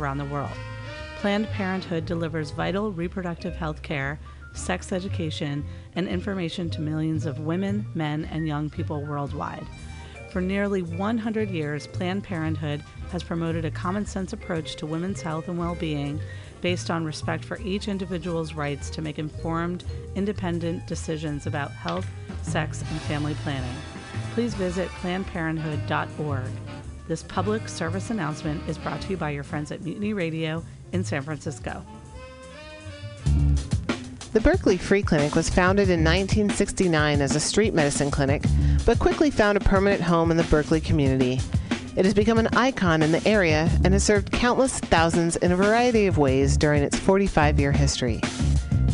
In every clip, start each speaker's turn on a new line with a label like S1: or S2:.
S1: around the world. Planned Parenthood delivers vital reproductive health care, sex education, and information to millions of women, men, and young people worldwide. For nearly 100 years, Planned Parenthood has promoted a common sense approach to women's health and well being based on respect for each individual's rights to make informed, independent decisions about health, sex, and family planning. Please visit PlannedParenthood.org. This public service announcement is brought to you by your friends at Mutiny Radio in San Francisco.
S2: The Berkeley Free Clinic was founded in 1969 as a street medicine clinic, but quickly found a permanent home in the Berkeley community. It has become an icon in the area and has served countless thousands in a variety of ways during its 45 year history.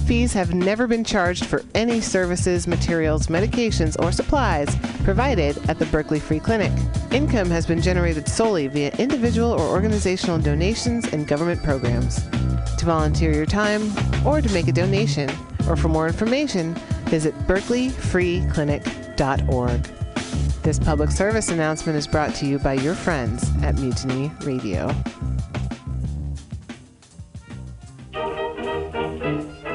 S2: Fees have never been charged for any services, materials, medications, or supplies provided at the Berkeley Free Clinic. Income has been generated solely via individual or organizational donations and government programs. To volunteer your time or to make a donation, or for more information, visit berkeleyfreeclinic.org. This public service announcement is brought to you by your friends at Mutiny Radio.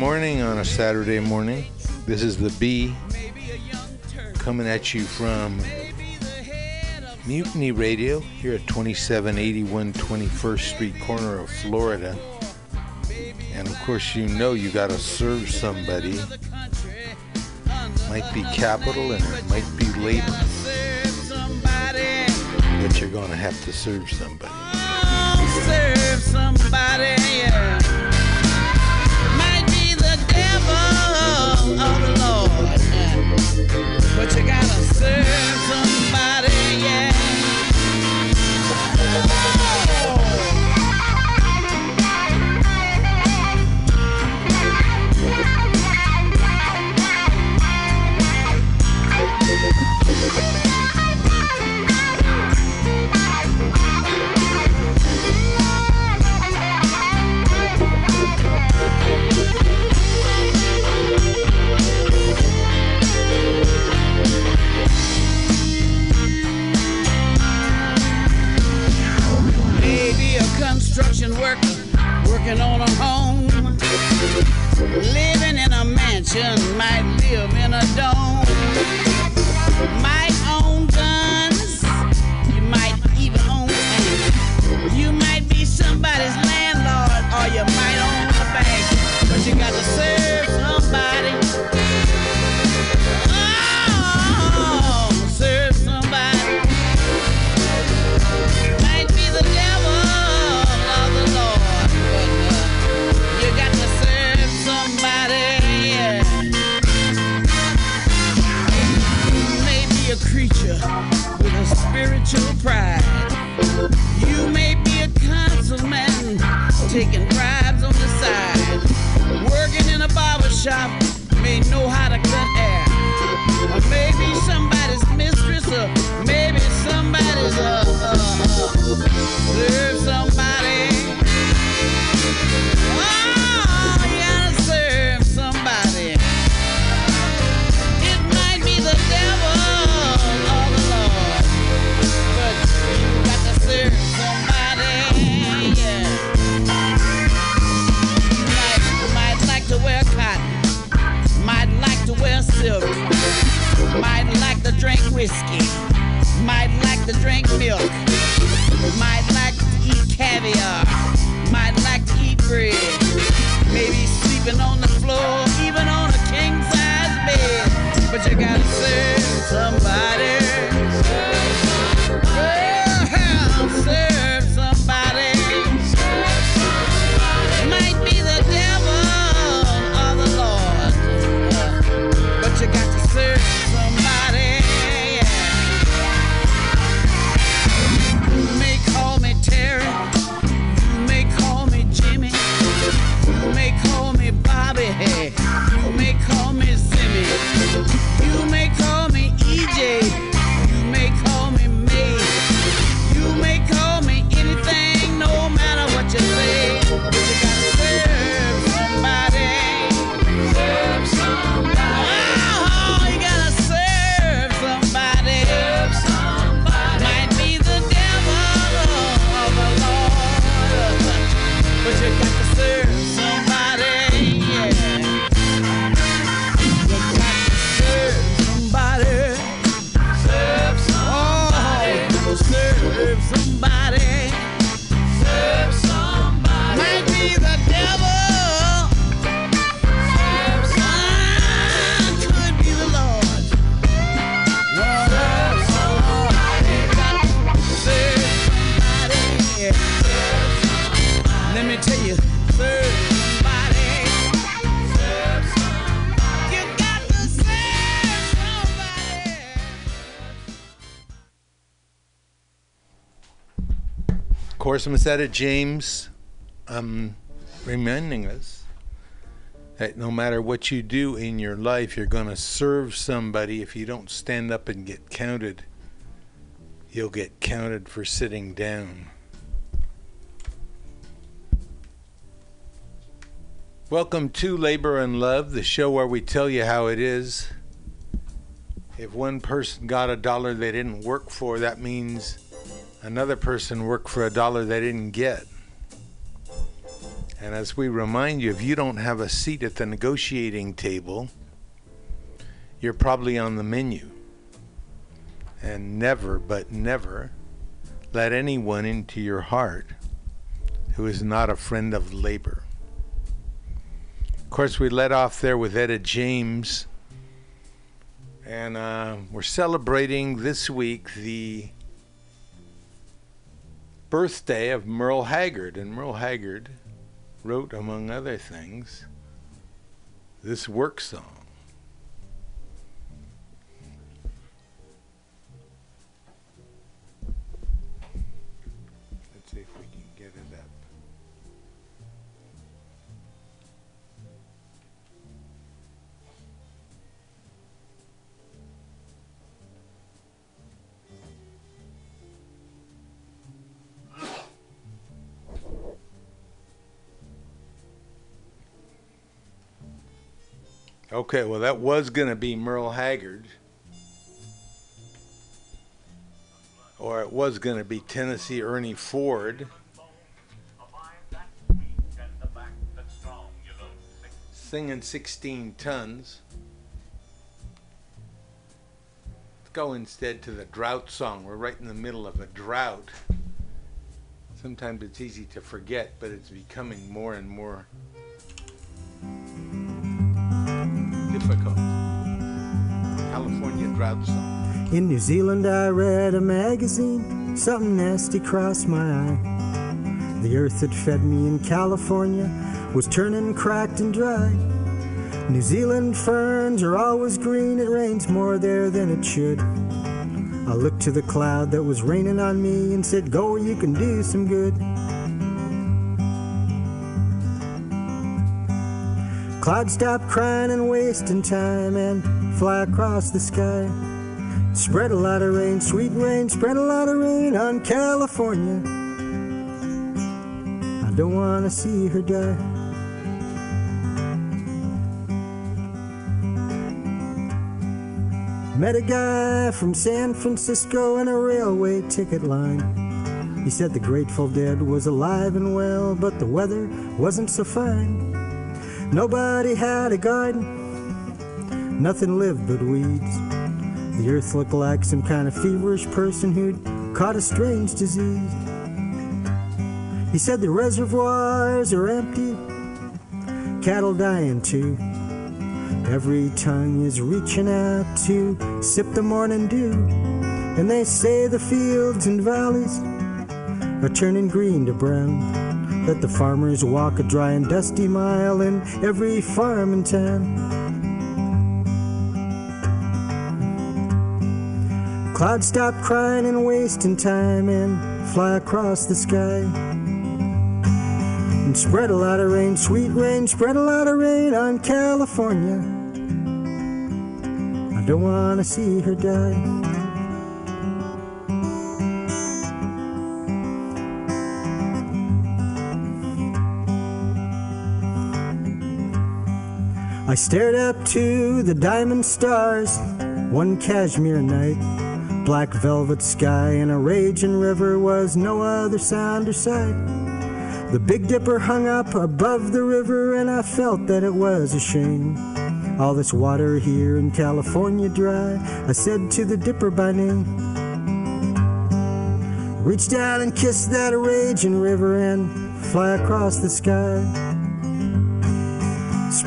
S3: Morning on a Saturday morning. This is the B coming at you from Mutiny Radio here at 2781 21st Street, corner of Florida. And of course, you know you got to serve somebody. Might be capital and it might be labor, but you're going to have to serve somebody.
S4: Serve somebody. Yeah. Or the Lord, but you gotta serve somebody. Yeah. work, working on a home. Living in a mansion, might live in a dome. Shop serve
S3: Of course, Etta James um, reminding us that no matter what you do in your life, you're going to serve somebody. If you don't stand up and get counted, you'll get counted for sitting down. Welcome to Labor and Love, the show where we tell you how it is. If one person got a dollar they didn't work for, that means another person worked for a dollar they didn't get. And as we remind you, if you don't have a seat at the negotiating table, you're probably on the menu. And never, but never, let anyone into your heart who is not a friend of labor. Of course, we let off there with Etta James. And uh, we're celebrating this week the birthday of Merle Haggard. And Merle Haggard wrote, among other things, this work song. Okay, well, that was going to be Merle Haggard. Or it was going to be Tennessee Ernie Ford. Singing 16 tons. Let's go instead to the drought song. We're right in the middle of a drought. Sometimes it's easy to forget, but it's becoming more and more California drought song.
S5: In New Zealand, I read a magazine. Something nasty crossed my eye. The earth that fed me in California was turning cracked and dry. New Zealand ferns are always green. It rains more there than it should. I looked to the cloud that was raining on me and said, Go, you can do some good. Clouds stop crying and wasting time and fly across the sky. Spread a lot of rain, sweet rain, spread a lot of rain on California. I don't want to see her die. Met a guy from San Francisco in a railway ticket line. He said the Grateful Dead was alive and well, but the weather wasn't so fine. Nobody had a garden, nothing lived but weeds. The earth looked like some kind of feverish person who'd caught a strange disease. He said the reservoirs are empty, cattle dying too. Every tongue is reaching out to sip the morning dew. And they say the fields and valleys are turning green to brown. That the farmers walk a dry and dusty mile in every farm in town. Clouds stop crying and wasting time and fly across the sky. And spread a lot of rain, sweet rain, spread a lot of rain on California. I don't want to see her die. I stared up to the diamond stars one cashmere night. Black velvet sky and a raging river was no other sound or sight. The Big Dipper hung up above the river, and I felt that it was a shame. All this water here in California dry, I said to the Dipper by name. Reach down and kiss that raging river and fly across the sky.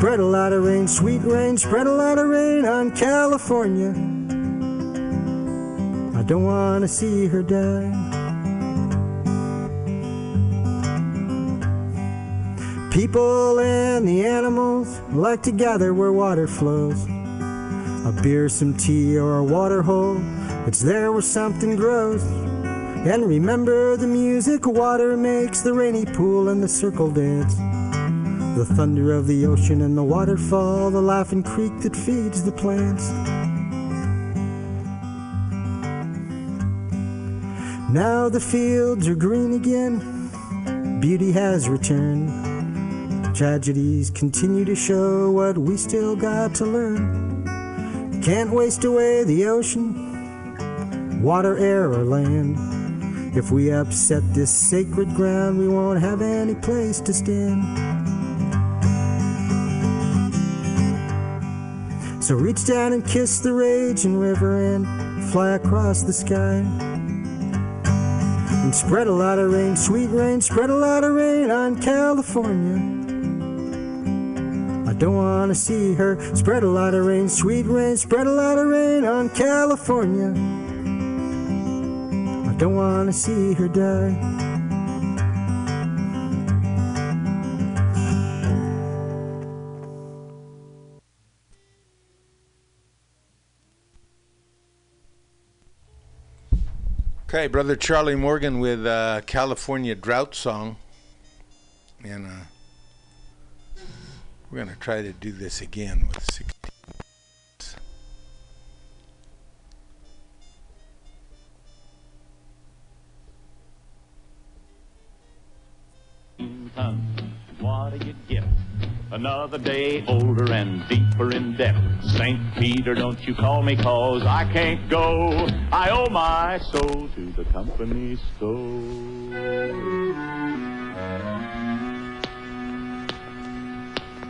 S5: Spread a lot of rain, sweet rain, spread a lot of rain on California. I don't want to see her die. People and the animals like to gather where water flows. A beer, some tea, or a water hole. It's there where something grows. And remember the music water makes, the rainy pool and the circle dance. The thunder of the ocean and the waterfall, the laughing creek that feeds the plants. Now the fields are green again, beauty has returned. Tragedies continue to show what we still got to learn. Can't waste away the ocean, water, air, or land. If we upset this sacred ground, we won't have any place to stand. So reach down and kiss the raging river and fly across the sky. And spread a lot of rain, sweet rain, spread a lot of rain on California. I don't want to see her spread a lot of rain, sweet rain, spread a lot of rain on California. I don't want to see her die.
S3: Okay, brother Charlie Morgan with uh, California Drought Song. And uh, we're to try to do this again with 16.
S6: tons. What do you? Another day older and deeper in debt. St. Peter, don't you call me cause I can't go. I owe my soul to the company store.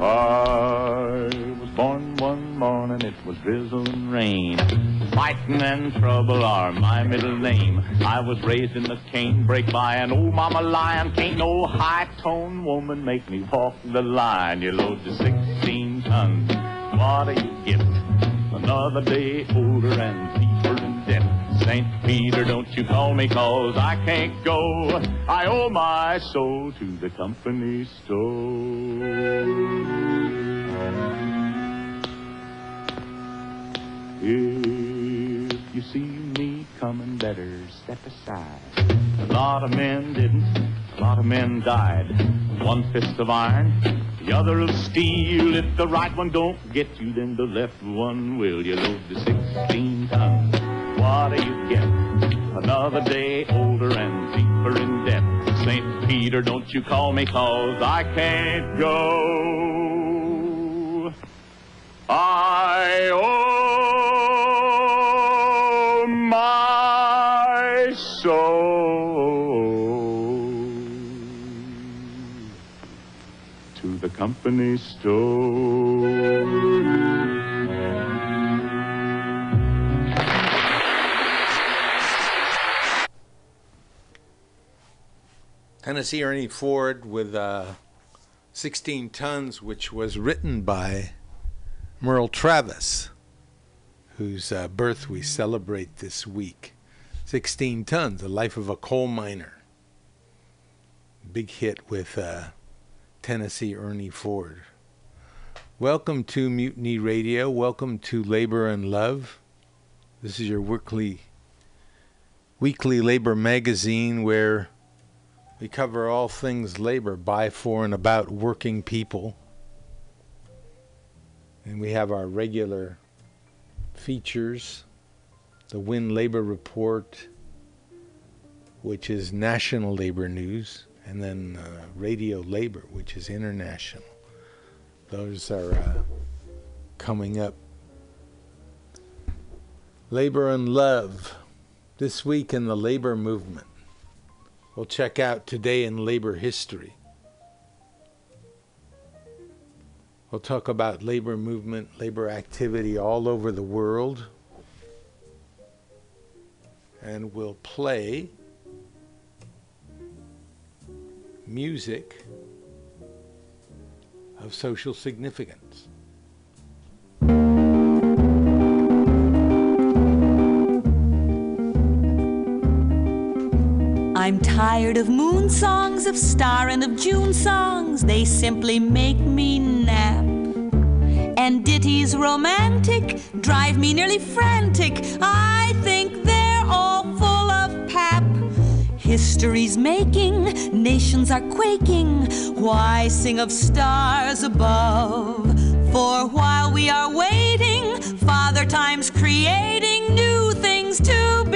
S6: I was born one morning, it was drizzling rain. Fighting and trouble are my middle name. I was raised in the canebrake by an old mama lion. Can't no high-tone woman make me walk the line. You load the 16 tons. What do you get? Another day older and deeper in debt. St. Peter, don't you call me cause I can't go. I owe my soul to the company store. If you see me coming, better step aside. A lot of men didn't, a lot of men died. One fist of iron, the other of steel. If the right one don't get you, then the left one will. You load the 16 tons. What do you get? Another day older and deeper in debt. St. Peter, don't you call me cause I can't go. I owe my soul to the company store.
S3: Tennessee Ernie Ford with uh, 16 Tons, which was written by Merle Travis, whose uh, birth we celebrate this week. 16 Tons, The Life of a Coal Miner. Big hit with uh, Tennessee Ernie Ford. Welcome to Mutiny Radio. Welcome to Labor and Love. This is your weekly weekly labor magazine where we cover all things labor by, for, and about working people. And we have our regular features the Win Labor Report, which is national labor news, and then uh, Radio Labor, which is international. Those are uh, coming up. Labor and Love, this week in the labor movement. We'll check out today in labor history. We'll talk about labor movement, labor activity all over the world. And we'll play music of social significance.
S7: I'm tired of moon songs, of star and of June songs. They simply make me nap. And ditties romantic drive me nearly frantic. I think they're all full of pap. History's making, nations are quaking. Why sing of stars above? For while we are waiting, Father Time's creating new things to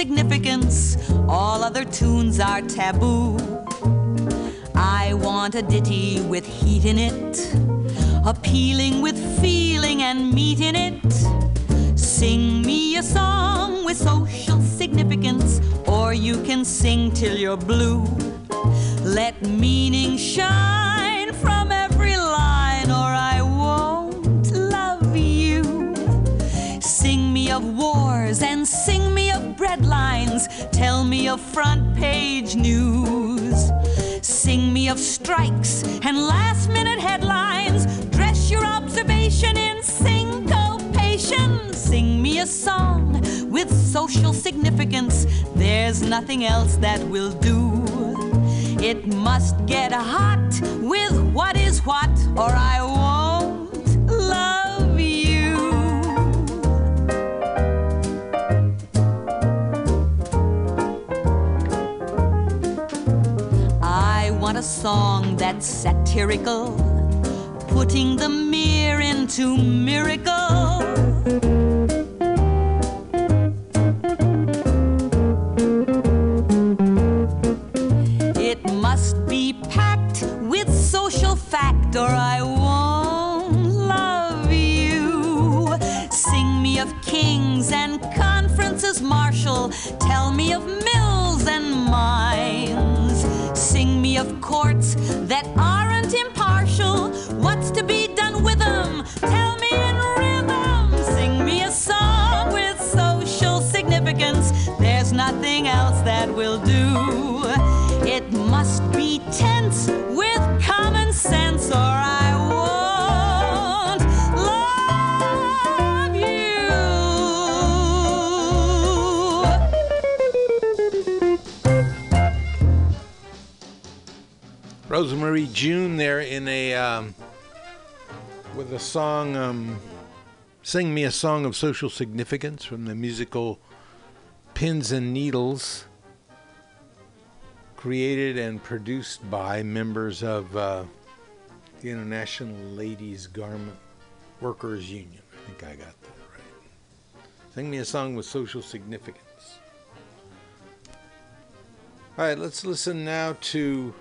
S7: significance. All other tunes are taboo. I want a ditty with heat in it, appealing with feeling and meat in it. Sing me a song with social significance, or you can sing till you're blue. Let meaning shine from every line, or I of wars and sing me of breadlines. Tell me of front page news. Sing me of strikes and last minute headlines. Dress your observation in syncopation. Sing me a song with social significance. There's nothing else that will do. It must get hot with what is what, or I won't a song that's satirical, putting the mere into miracle. It must be packed with social fact, or I won't love you. Sing me of kings and conferences martial. Tell me of mills and mines. That aren't impartial. What's to be done with them? Tell me in rhythm. Sing me a song with social significance. There's nothing else that will do. It must be tense with Rose
S3: Marie Jun there in a um, with a song um, sing me a song of social significance from the musical Pins and Needles created and produced by members of uh, the International Ladies Garment Workers Union. I think I got that right. Sing me a song with social significance. All right, let's listen now to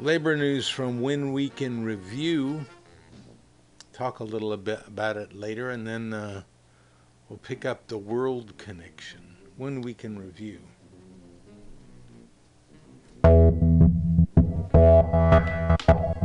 S3: labor news from Win Week in Review. Talk a little bit about it later, and then uh, we'll pick up the World Connection. Win Week in Review.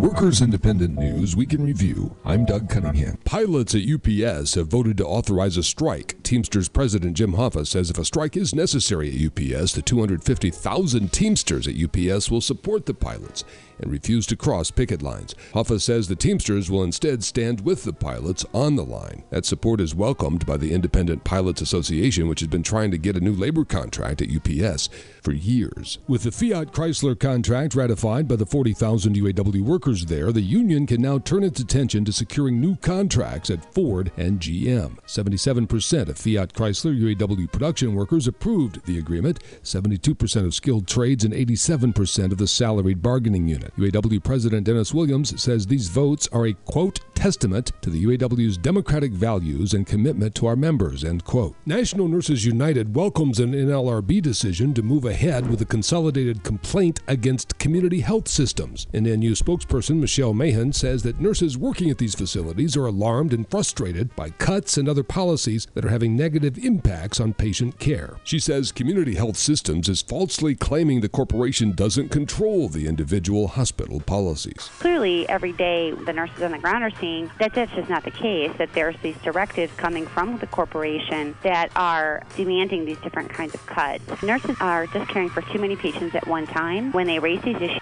S8: Workers Independent News Week in Review. I'm Doug Cunningham. Pilots at UPS have voted to authorize a strike. Teamsters President Jim Hoffa says if a strike is necessary at UPS, the 250,000 Teamsters at UPS will support the pilots and refuse to cross picket lines. Hoffa says the Teamsters will instead stand with the pilots on the line. That support is welcomed by the Independent Pilots Association, which has been trying to get a new labor contract at UPS for years. With the Fiat Chrysler contract ratified by the 40,000 UAW workers there, the union can now turn its attention to securing new contracts at Ford and GM. 77% of Fiat Chrysler UAW production workers approved the agreement, 72% of skilled trades, and 87% of the salaried bargaining unit. UAW President Dennis Williams says these votes are a quote testament to the UAW's democratic values and commitment to our members end quote. National Nurses United welcomes an NLRB decision to move ahead with a consolidated complaint against community health systems. An NU spokesperson Michelle Mahon says that nurses working at these facilities are alarmed and frustrated by cuts and other policies that are having negative impacts on patient care. She says Community Health Systems is falsely claiming the corporation doesn't control the individual hospital policies.
S9: Clearly, every day the nurses on the ground are seeing that that's just not the case, that there's these directives coming from the corporation that are demanding these different kinds of cuts. Nurses are just caring for too many patients at one time. When they raise these issues,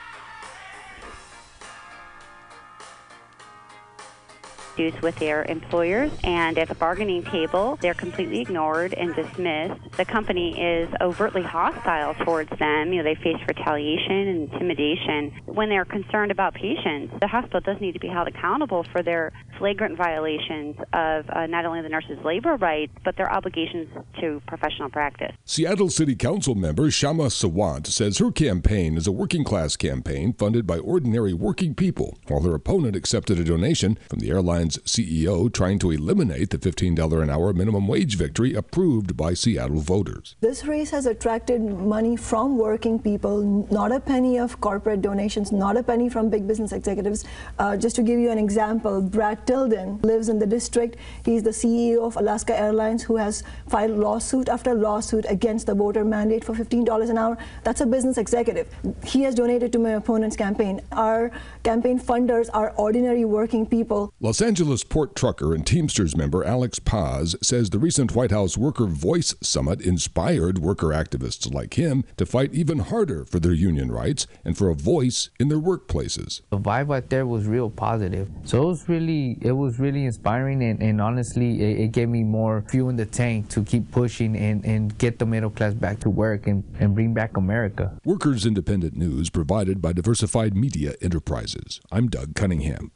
S9: with their employers, and at the bargaining table, they're completely ignored and dismissed. The company is overtly hostile towards them. You know, they face retaliation and intimidation. When they're concerned about patients, the hospital does need to be held accountable for their flagrant violations of uh, not only the nurses' labor rights, but their obligations to professional practice.
S8: Seattle City Council member Kshama Sawant says her campaign is a working class campaign funded by ordinary working people, while her opponent accepted a donation from the airline's CEO trying to eliminate the $15 an hour minimum wage victory approved by Seattle voters.
S10: This race has attracted money from working people, not a penny of corporate donations, not a penny from big business executives. Uh, just to give you an example, Brad Tilden lives in the district. He's the CEO of Alaska Airlines who has filed lawsuit after lawsuit against the voter mandate for $15 an hour. That's a business executive. He has donated to my opponent's campaign. Our campaign funders are ordinary working people.
S8: Los Angeles port trucker and Teamsters member Alex Paz says the recent White House Worker Voice Summit inspired worker activists like him to fight even harder for their union rights and for a voice in their workplaces.
S11: The vibe out there was real positive. So it was really it was really inspiring and, and honestly it, it gave me more fuel in the tank to keep pushing and, and get the middle class back to work and, and bring back America.
S8: Workers Independent News provided by Diversified Media Enterprises. I'm Doug Cunningham.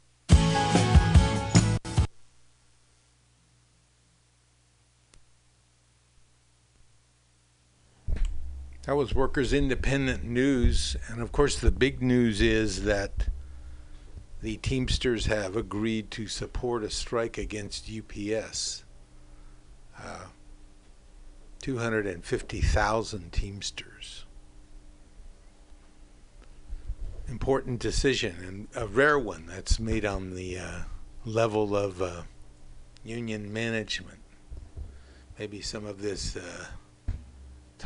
S3: That was Workers Independent News. And of course, the big news is that the Teamsters have agreed to support a strike against UPS. Uh, 250,000 Teamsters. Important decision and a rare one that's made on the uh, level of uh, union management. Maybe some of this uh,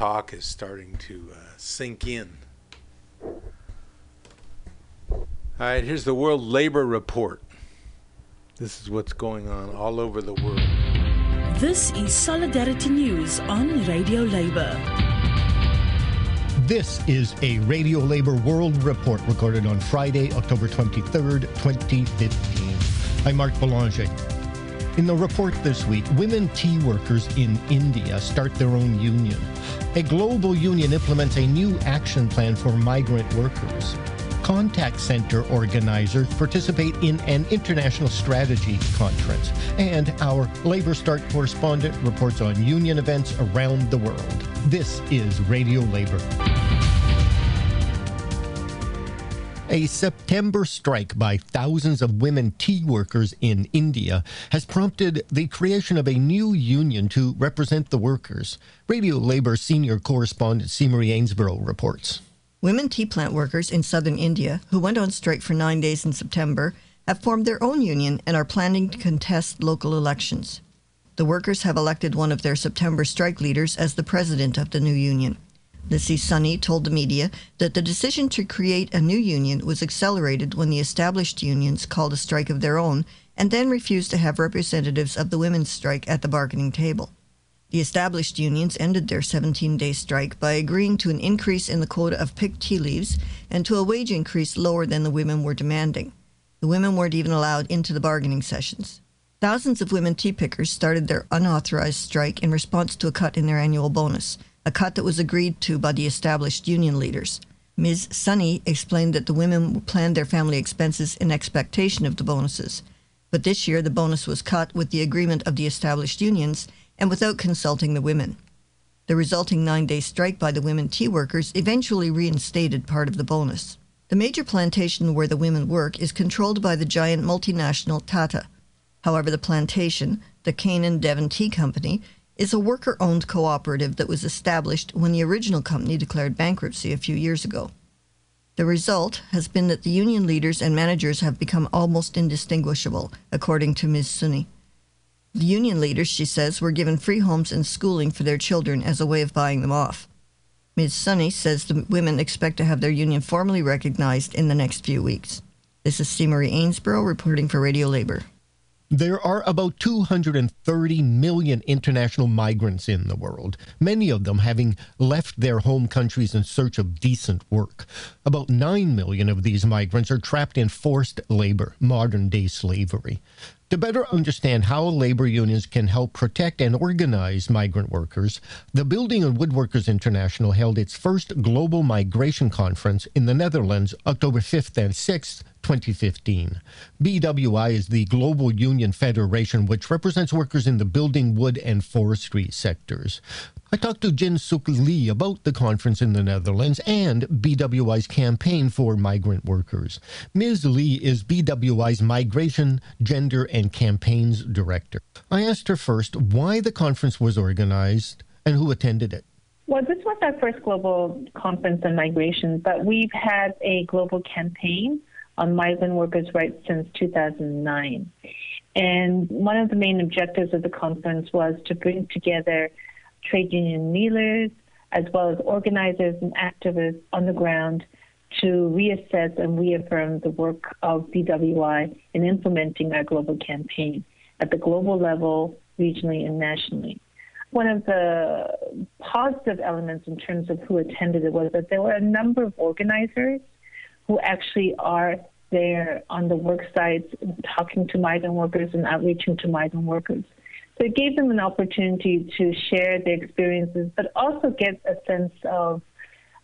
S3: talk is starting to uh, sink in. All right, here's the World Labor Report. This is what's going on all over the world.
S12: This is Solidarity News on Radio Labor.
S13: This is a Radio Labor World Report recorded on Friday, October 23rd, 2015. I'm Mark Belanger. In the report this week, women tea workers in India start their own union. A global union implements a new action plan for migrant workers. Contact center organizers participate in an international strategy conference. And our LabourStart correspondent reports on union events around the world. This is Radio Labor. A September strike by thousands of women tea workers in India has prompted the creation of a new union to represent the workers. Radio Labor senior correspondent Seamery Ainsborough reports.
S14: Women tea plant workers in southern India, who went on strike for nine days in September, have formed their own union and are planning to contest local elections. The workers have elected one of their September strike leaders as the president of the new union. Lissy Sunny told the media that the decision to create a new union was accelerated when the established unions called a strike of their own and then refused to have representatives of the women's strike at the bargaining table. The established unions ended their 17 day strike by agreeing to an increase in the quota of picked tea leaves and to a wage increase lower than the women were demanding. The women weren't even allowed into the bargaining sessions. Thousands of women tea pickers started their unauthorized strike in response to a cut in their annual bonus a cut that was agreed to by the established union leaders. Ms. Sunny explained that the women planned their family expenses in expectation of the bonuses. But this year, the bonus was cut with the agreement of the established unions and without consulting the women. The resulting nine day strike by the women tea workers eventually reinstated part of the bonus. The major plantation where the women work is controlled by the giant multinational Tata. However, the plantation, the Kanan Devan Tea Company, is a worker owned cooperative that was established when the original company declared bankruptcy a few years ago. The result has been that the union leaders and managers have become almost indistinguishable, according to Ms. Sunny. The union leaders, she says, were given free homes and schooling for their children as a way of buying them off. Ms. Sunny says the women expect to have their union formally recognized in the next few weeks. This is Seamery Ainsborough reporting for Radio Labor.
S13: There are about 230 million international migrants in the world, many of them having left their home countries in search of decent work. About 9 million of these migrants are trapped in forced labor, modern day slavery. To better understand how labor unions can help protect and organize migrant workers, the Building and Woodworkers International held its first global migration conference in the Netherlands October 5th and 6th 2015. BWI is the global union federation which represents workers in the building, wood, and forestry sectors. I talked to Jin Sook Lee about the conference in the Netherlands and BWI's campaign for migrant workers. Ms. Lee is BWI's Migration, Gender, and Campaigns Director. I asked her first why the conference was organized and who attended it.
S15: Well, this was our first global conference on migration, but we've had a global campaign on migrant workers' rights since 2009. And one of the main objectives of the conference was to bring together trade union leaders as well as organizers and activists on the ground to reassess and reaffirm the work of BWI in implementing our global campaign at the global level, regionally, and nationally. One of the positive elements in terms of who attended it was that there were a number of organizers who actually are there on the work sites talking to migrant workers and outreaching to migrant workers. So it gave them an opportunity to share their experiences, but also get a sense of,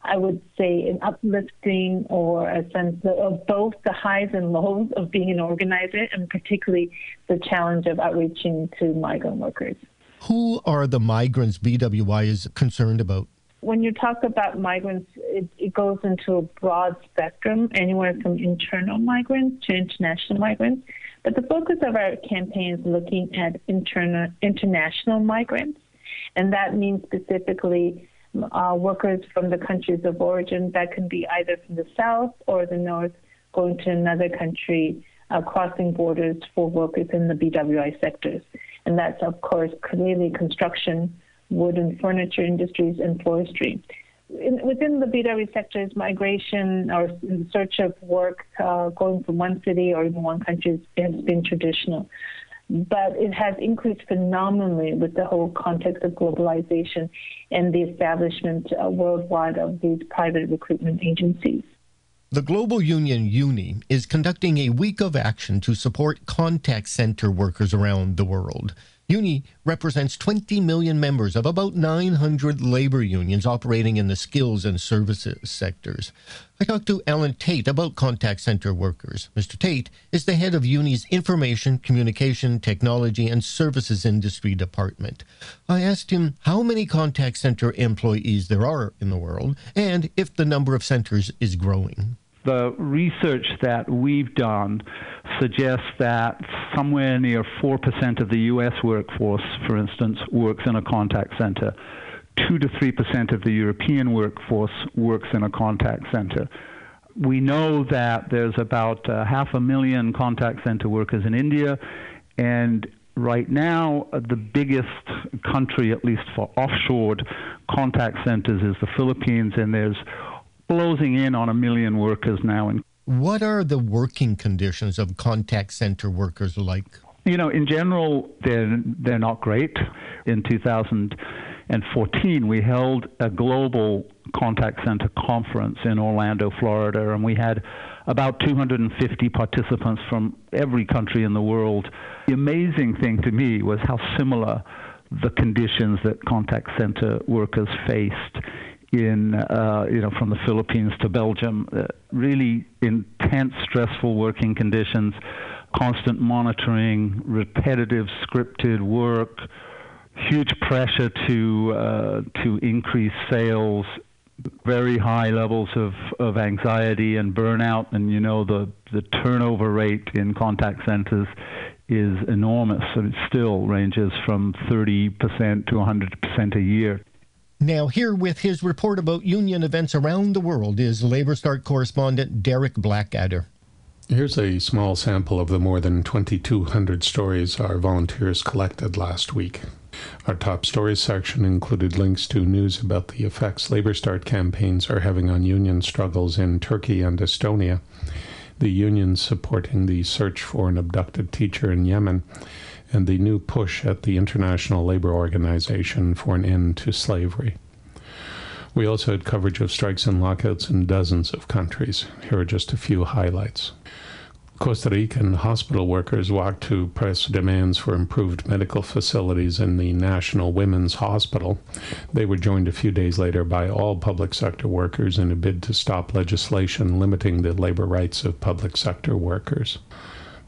S15: I would say, an uplifting or a sense of both the highs and lows of being an organizer and particularly the challenge of outreaching to migrant workers.
S13: Who are the migrants BWI is concerned about?
S15: When you talk about migrants, it, it, goes into a broad spectrum, anywhere from internal migrants to international migrants. But the focus of our campaign is looking at internal, international migrants, and that means specifically uh, workers from the countries of origin. That can be either from the south or the north, going to another country, uh, crossing borders for workers in the BWI sectors. And that's, of course, clearly construction wood and furniture industries, and forestry. in, within the BW sectors, migration or search of work, uh, going from one city or even one country has been traditional. But it has increased phenomenally with the whole context of globalization and the establishment uh, worldwide of these private recruitment agencies.
S13: The global union UNI is conducting a week of action to support contact center workers around the world. UNI represents 20 million members of about 900 labor unions operating in the skills and services sectors. I talked to Alan Tate about contact center workers. Mr. Tate is the head of UNI's Information, Communication, Technology, and Services Industry Department. I asked him how many contact center employees there are in the world and if the number of centers is growing
S16: the research that we've done suggests that somewhere near 4% of the U.S. workforce, for instance, works in a contact center. 2 to 3% of the European workforce works in a contact center. We know that there's about uh, half a million contact center workers in India, and right now, uh, the biggest country, at least for offshored contact centers, is the Philippines, and there's closing in on a million workers now.
S13: What are the working conditions of contact center workers like?
S16: You know, in general, they're they're not great. In 2014, we held a global contact center conference in Orlando, Florida, and we had about 250 participants from every country in the world. The amazing thing to me was how similar the conditions that contact center workers faced in uh, you know from the Philippines to Belgium, uh, really intense, stressful working conditions, constant monitoring, repetitive, scripted work, huge pressure to uh, to increase sales, very high levels of, of anxiety and burnout, and you know the the turnover rate in contact centers is enormous, and it still ranges from 30% to 100% a year.
S13: Now, here with his report about union events around the world is LabourStart correspondent Derek Blackadder.
S17: Here's a small sample of the more than 2,200 stories our volunteers collected last week. Our top stories section included links to news about the effects LabourStart campaigns are having on union struggles in Turkey and Estonia, the unions supporting the search for an abducted teacher in Yemen, and the new push at the International Labor Organization for an end to slavery. We also had coverage of strikes and lockouts in dozens of countries. Here are just a few highlights. Costa Rican hospital workers walked to press demands for improved medical facilities in the National Women's Hospital. They were joined a few days later by all public sector workers in a bid to stop legislation limiting the labor rights of public sector workers.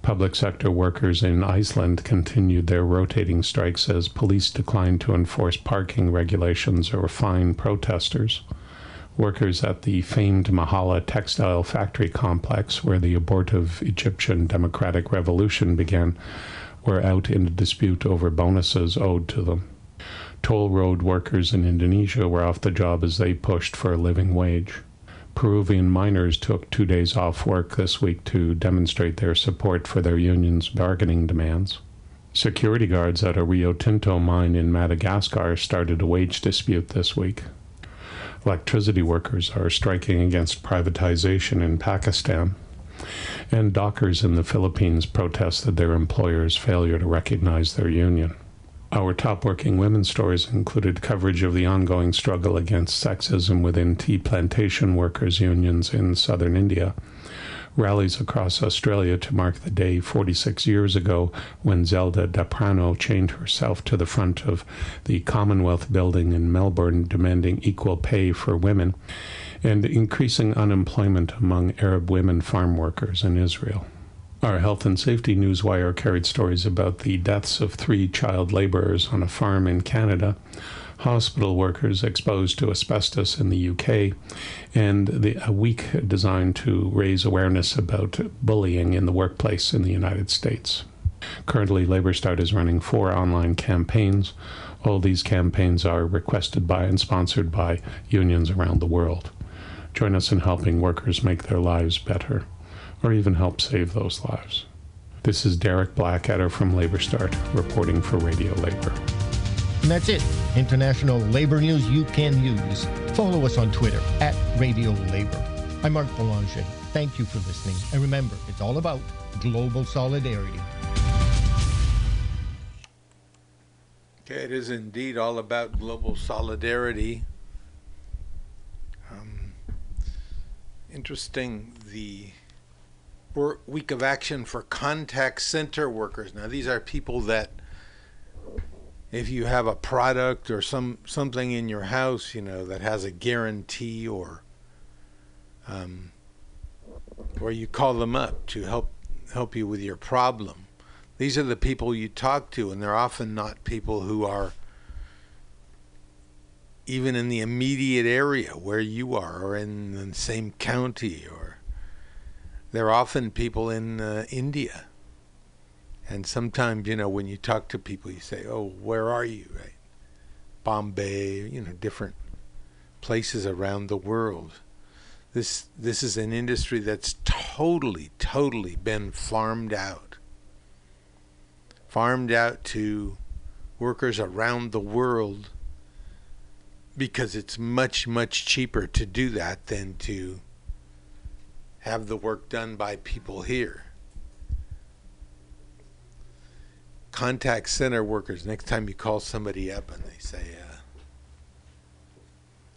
S17: Public sector workers in Iceland continued their rotating strikes as police declined to enforce parking regulations or fine protesters. Workers at the famed Mahalla textile factory complex, where the abortive Egyptian democratic revolution began, were out in a dispute over bonuses owed to them. Toll road workers in Indonesia were off the job as they pushed for a living wage. Peruvian miners took two days off work this week to demonstrate their support for their union's bargaining demands. Security guards at a Rio Tinto mine in Madagascar started a wage dispute this week. Electricity workers are striking against privatization in Pakistan. And dockers in the Philippines protested their employer's failure to recognize their union. Our top working women stories included coverage of the ongoing struggle against sexism within tea plantation workers' unions in southern India, rallies across Australia to mark the day 46 years ago when Zelda D'Aprano chained herself to the front of the Commonwealth building in Melbourne demanding equal pay for women, and increasing unemployment among Arab women farm workers in Israel. Our health and safety newswire carried stories about the deaths of three child laborers on a farm in Canada, hospital workers exposed to asbestos in the UK, and the, a week designed to raise awareness about bullying in the workplace in the United States. Currently, LabourStart is running four online campaigns. All these campaigns are requested by and sponsored by unions around the world. Join us in helping workers make their lives better or even help save those lives. This is Derek Blackadder from LabourStart reporting for Radio Labor.
S13: And that's it. International labor news you can use. Follow us on Twitter at Radio Labor. I'm Marc Belanger. Thank you for listening. And remember, it's all about global solidarity.
S3: Okay, it is indeed all about global solidarity. Um, interesting, the week of action for contact center workers. Now, these are people that, if you have a product or some something in your house, you know, that has a guarantee or um, or you call them up to help help you with your problem. These are the people you talk to, and they're often not people who are even in the immediate area where you are, or in the same county, or they're often people in uh, India. And sometimes, you know, when you talk to people, you say, "Oh, where are you?" Right? Bombay, you know, different places around the world. This this is an industry that's totally, totally been farmed out. Farmed out to workers around the world because it's much, much cheaper to do that than to have the work done by people here. Contact center workers, next time you call somebody up and they say, uh,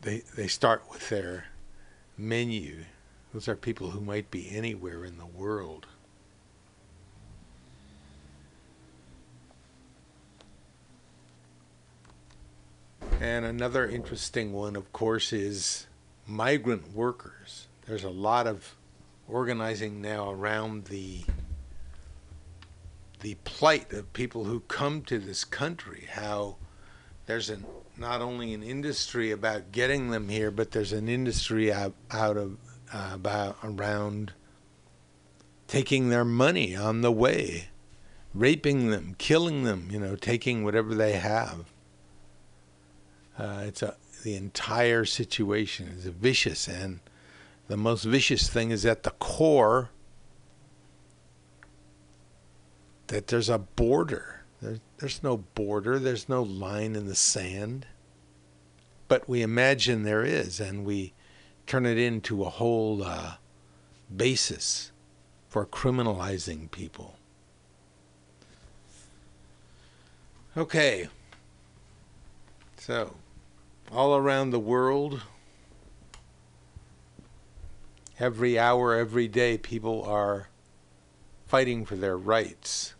S3: they, they start with their menu. Those are people who might be anywhere in the world. And another interesting one, of course, is migrant workers. There's a lot of organizing now around the the plight of people who come to this country. How there's an not only an industry about getting them here, but there's an industry out, out of uh, about around taking their money on the way, raping them, killing them, you know, taking whatever they have. Uh, it's a the entire situation is vicious, and the most vicious thing is at the core that there's a border. There, there's no border. There's no line in the sand. But we imagine there is, and we turn it into a whole uh, basis for criminalizing people. Okay. So, all around the world, every hour, every day, people are fighting for their rights.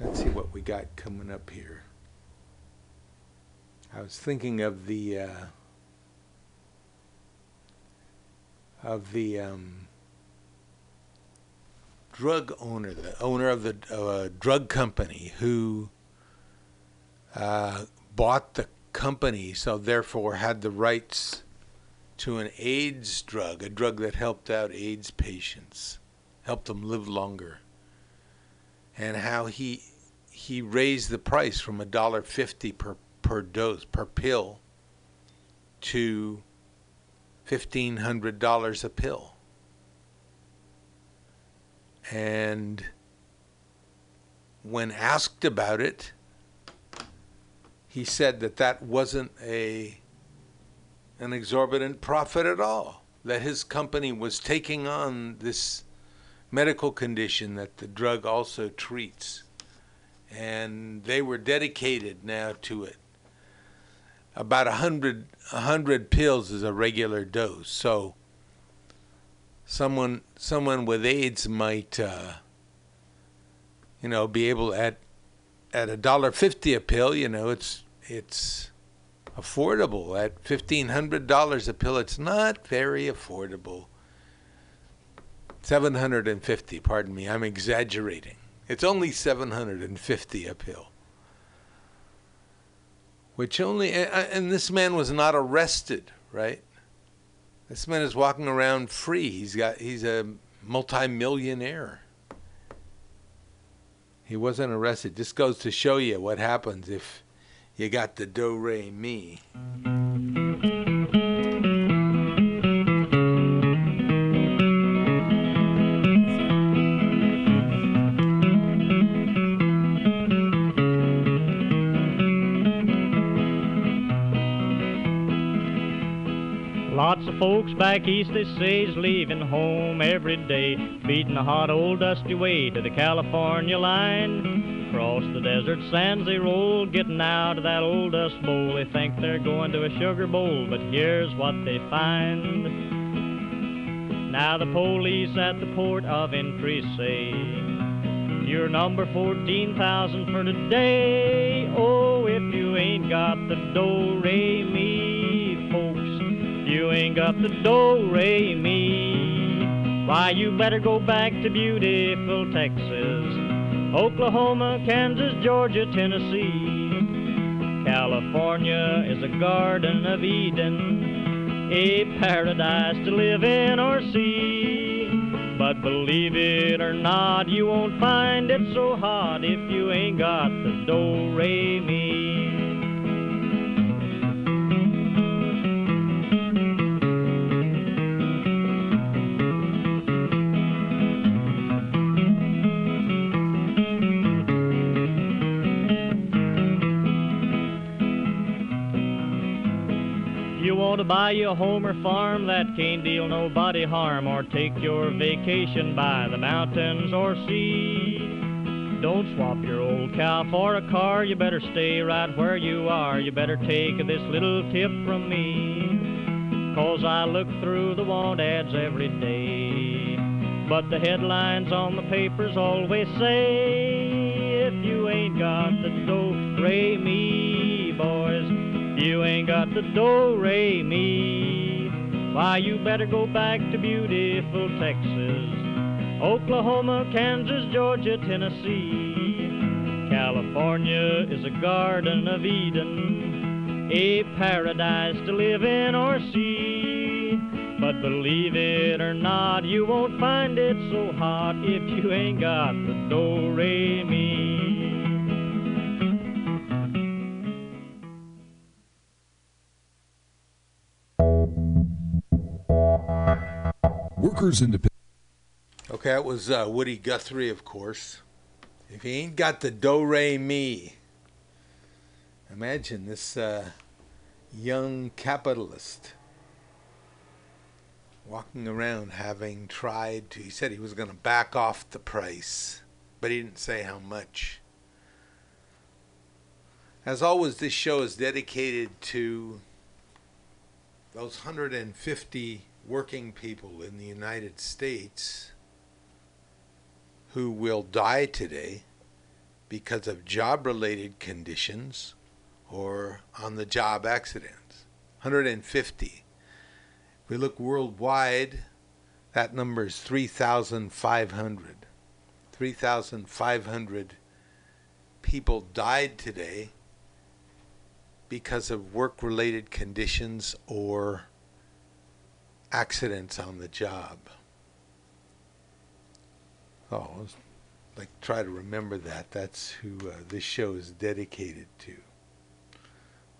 S3: Let's see what we got coming up here. I was thinking of the uh, of the um, drug owner, the owner of the uh, drug company who uh, bought the company, so therefore had the rights to an AIDS drug, a drug that helped out AIDS patients, helped them live longer, and how he he raised the price from a dollar fifty per per dose, per pill, to $1,500 a pill. And when asked about it, he said that that wasn't a an exorbitant profit at all. That his company was taking on this medical condition that the drug also treats, and they were dedicated now to it about a hundred a hundred pills is a regular dose. So someone someone with AIDS might uh, you know be able at at a dollar fifty a pill. You know it's it's affordable at fifteen hundred dollars a pill. It's not very affordable. Seven hundred and fifty. Pardon me, I'm exaggerating. It's only seven hundred and fifty a pill which only and this man was not arrested, right? This man is walking around free. He's got he's a multimillionaire. He wasn't arrested. This goes to show you what happens if you got the do re mi.
S18: Lots of folks back east, they say, is leaving home every day, beating the hot old dusty way to the California line. Across the desert sands they roll, getting out of that old dust bowl. They think they're going to a sugar bowl, but here's what they find. Now the police at the port of entry say, you're number 14,000 for today. Oh, if you ain't got the do re mi, folks, you ain't got the do re mi. Why, you better go back to beautiful Texas, Oklahoma, Kansas, Georgia, Tennessee. California is a garden of Eden, a paradise to live in or see. But believe it or not, you won't find it so hot if you ain't got the do re mi. Buy you a home or farm that can't deal nobody harm, or take your vacation by the mountains or sea. Don't swap your old cow for a car, you better stay right where you are. You better take this little tip from me, cause I look through the want ads every day. But the headlines on the papers always say, if you ain't got the do re mi, boys, you ain't got the do re mi. Why, you better go back to beautiful Texas, Oklahoma, Kansas, Georgia, Tennessee. California is a garden of Eden, a paradise to live in or see. But believe it or not, you won't find it so hot if you ain't got the do re mi.
S8: Workers Independent.
S3: Okay, that was uh, Woody Guthrie, of course. If he ain't got the do re mi, imagine this uh, young capitalist walking around having tried to. He said he was going to back off the price, but he didn't say how much. As always, this show is dedicated to those 150 working people in the United States who will die today because of job related conditions or on the job accidents. 150. If we look worldwide, that number is 3,500. 3,500 people died today because of work related conditions or accidents on the job. Oh, like try to remember that. That's who uh, this show is dedicated to.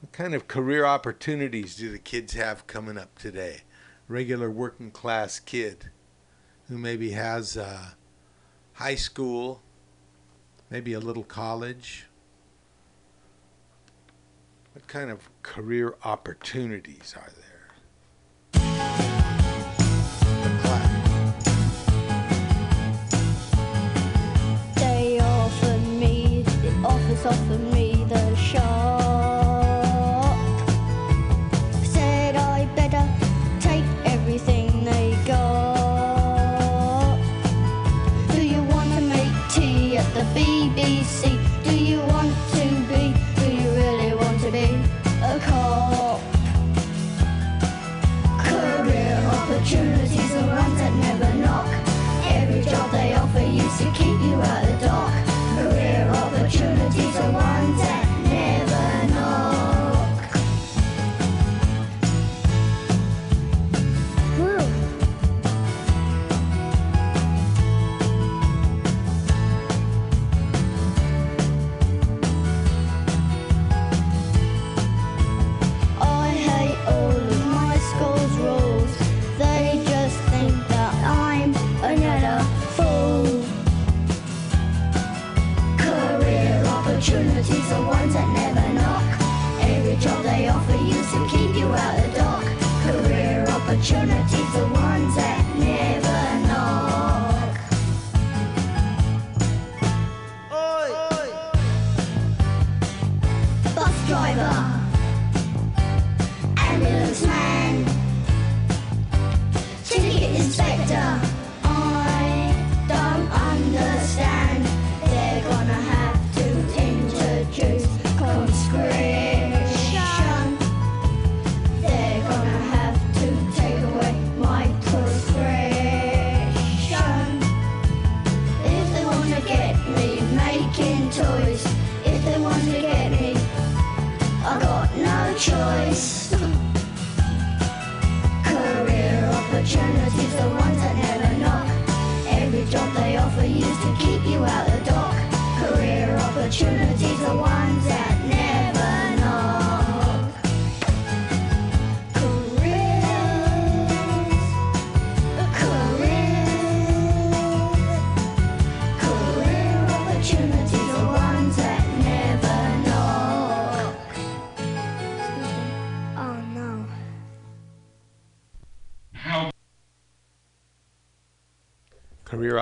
S3: What kind of career opportunities do the kids have coming up today? Regular working class kid who maybe has uh, high school, maybe a little college. What kind of career opportunities are there?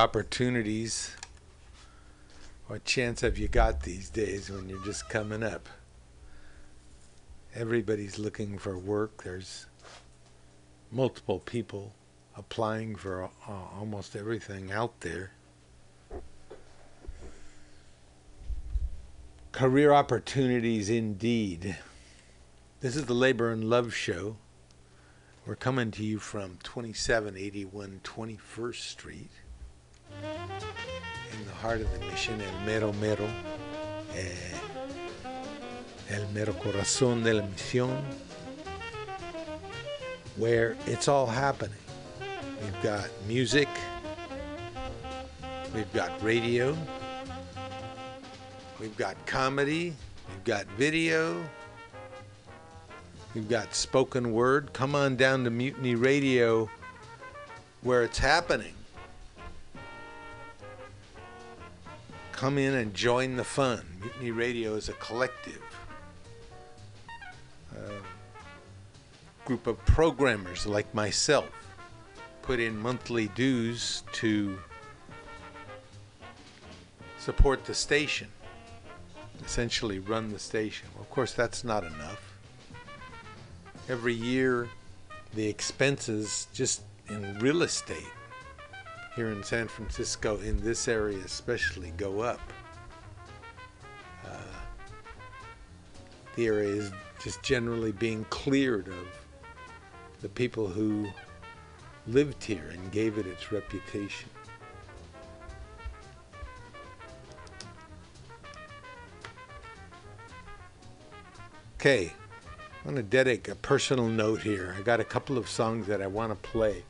S19: Opportunities.
S3: What chance have you got these days when you're just coming up? Everybody's looking for work. There's multiple people applying for uh, almost everything out there. Career opportunities indeed. This is the Labor and Love Show. We're coming to you from 2781 21st Street in the heart of the mission, El Mero Mero, eh, El Mero Corazón de la Misión, where it's all happening. We've got music, we've got radio, we've got comedy, we've got video, we've got spoken word. Come on down to Mutiny Radio where it's happening. Come in and join the fun. Mutiny Radio is a collective uh, group of programmers like myself put in monthly dues to support the station, essentially run the station. Well, of course, that's not enough. Every year, the expenses just in real estate here in San Francisco, in this area especially, go up. Uh, the area is just generally being cleared of the people who lived here and gave it its reputation. Okay, I want to dedicate a personal note here. I got a couple of songs that I want to play.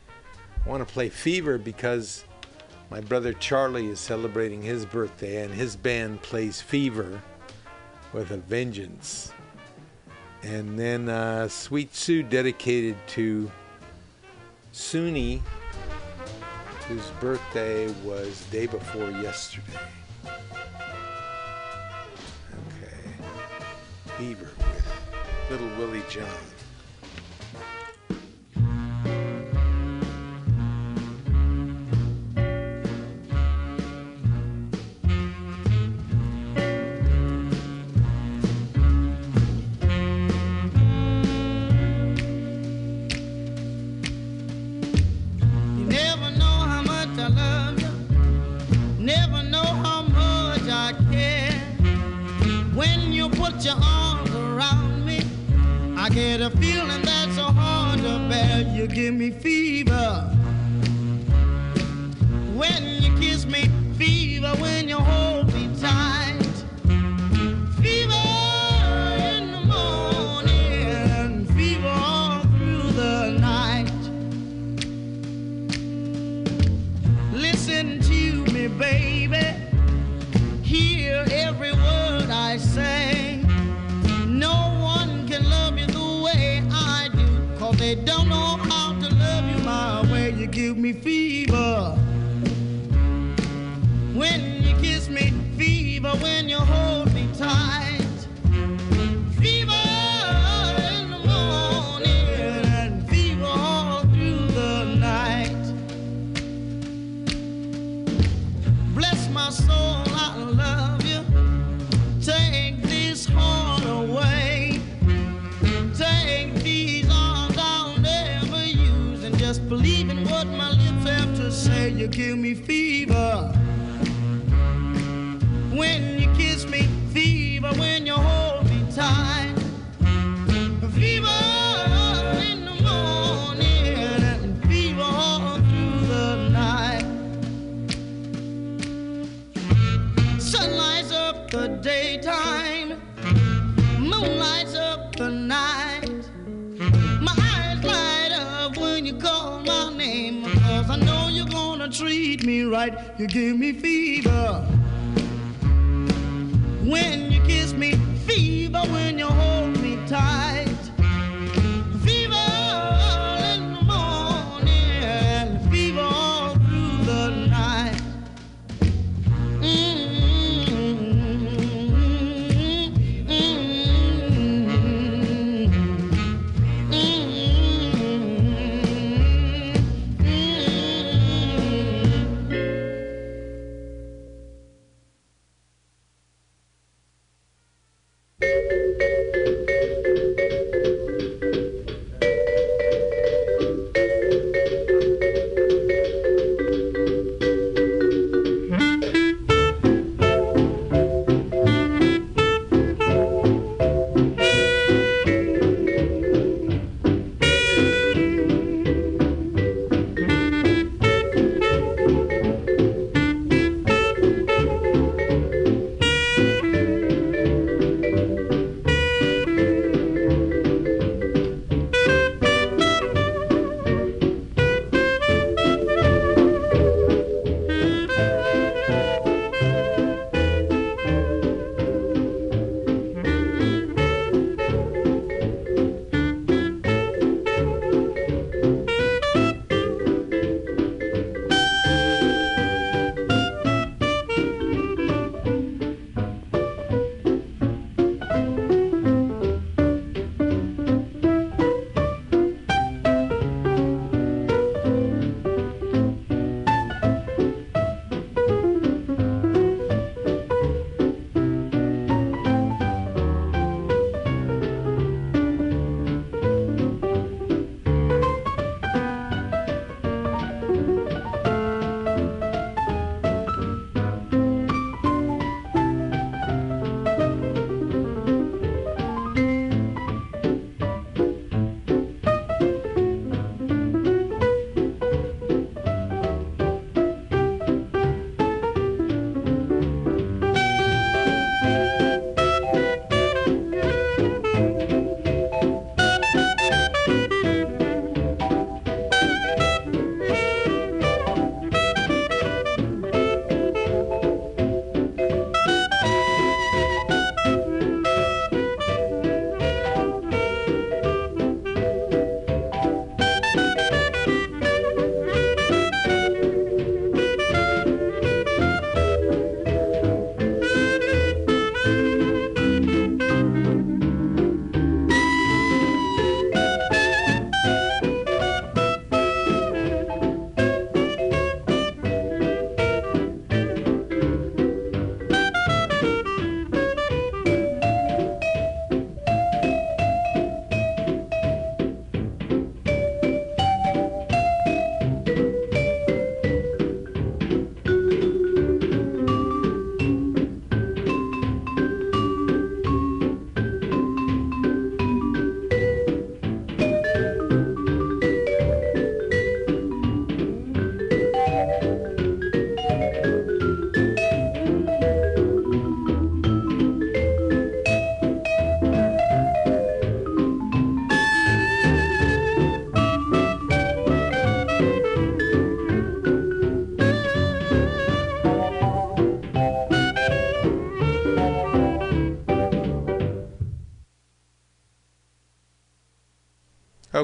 S3: I want to play Fever because my brother Charlie is celebrating his birthday and his band plays Fever with a vengeance. And then uh, Sweet Sue dedicated to Suni, whose birthday was day before yesterday. Okay. Fever with Little Willie John.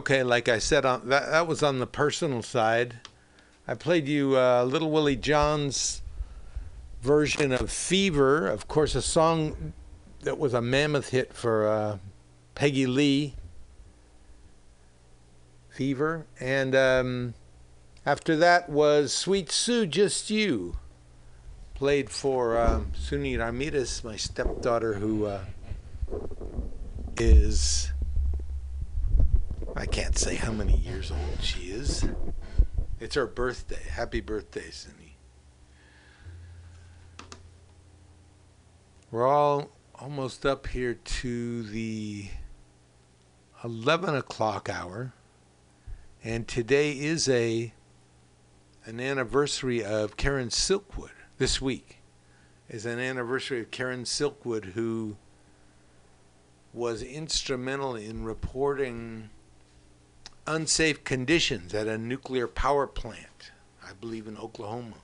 S3: Okay, like I said, on, that that was on the personal side. I played you uh, Little Willie John's version of "Fever," of course, a song that was a mammoth hit for uh, Peggy Lee. "Fever," and um, after that was "Sweet Sue, Just You," played for um, Suni Ramirez, my stepdaughter, who uh, is I can't say how many years old she is. It's her birthday. Happy birthday, Cindy. We're all almost up here to the 11 o'clock hour. And today is a an anniversary of Karen Silkwood. This week is an anniversary of Karen Silkwood, who was instrumental in reporting unsafe conditions at a nuclear power plant, I believe in Oklahoma,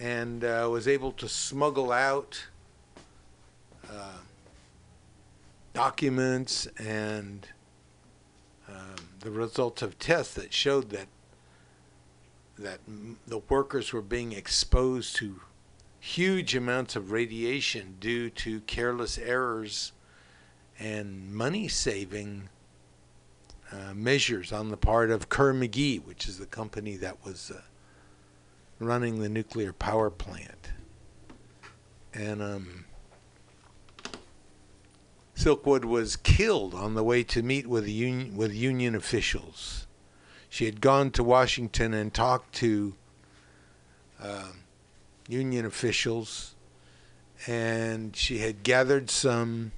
S3: and uh, was able to smuggle out uh, documents and um, the results of tests that showed that that the workers were being exposed to huge amounts of radiation due to careless errors and money saving uh, measures on the part of Kerr McGee, which is the company that was uh, running the nuclear power plant. And um, Silkwood was killed on the way to meet with union, with union officials. She had gone to Washington and talked to uh, union officials, and she had gathered some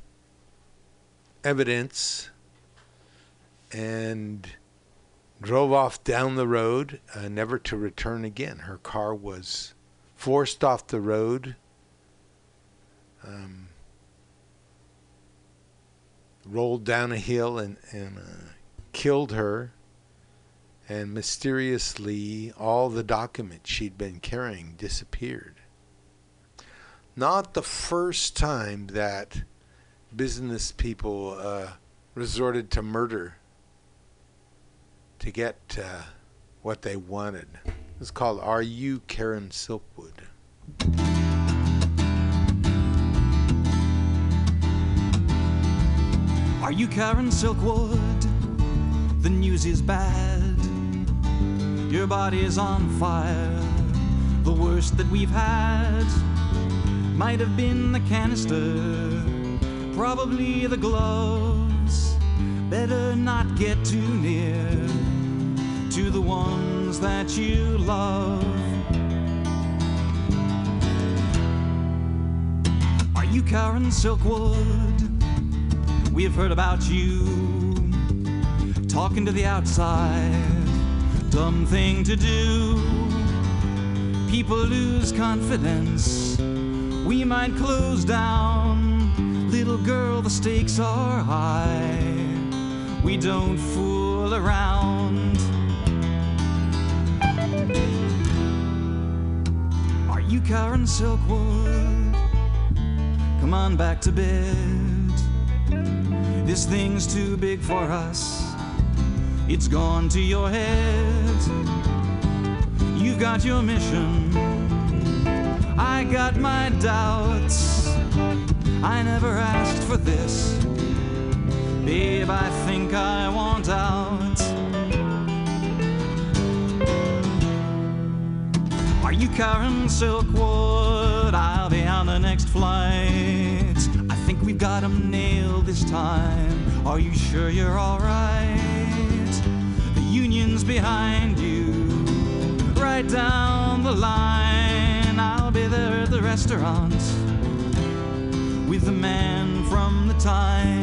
S3: evidence and drove off down the road, uh, never to return again. Her car was forced off the road. Um, rolled down a hill and, and uh, killed her. And mysteriously, all the documents she'd been carrying disappeared. Not the first time that business people uh, resorted to murder to get uh, what they wanted. It's called Are You Karen Silkwood?
S20: Are you Karen Silkwood? The news is bad. Your body is on fire. The worst that we've had might have been the canister, probably the gloves. Better not get too near to the ones that you love. Are you Karen Silkwood? We've heard about you talking to the outside. Dumb thing to do. People lose confidence. We might close down. Little girl, the stakes are high. We don't fool around. You Karen Silkwood? Come on back to bed. This thing's too big for us. It's gone to your head. You've got your mission. I got my doubts. I never asked for this. Babe, I think I want out. Are you Karen Silkwood? I'll be on the next flight. I think we've got 'em nailed this time. Are you sure you're alright? The union's behind you, right down the line. I'll be there at the restaurant with the man from the Times.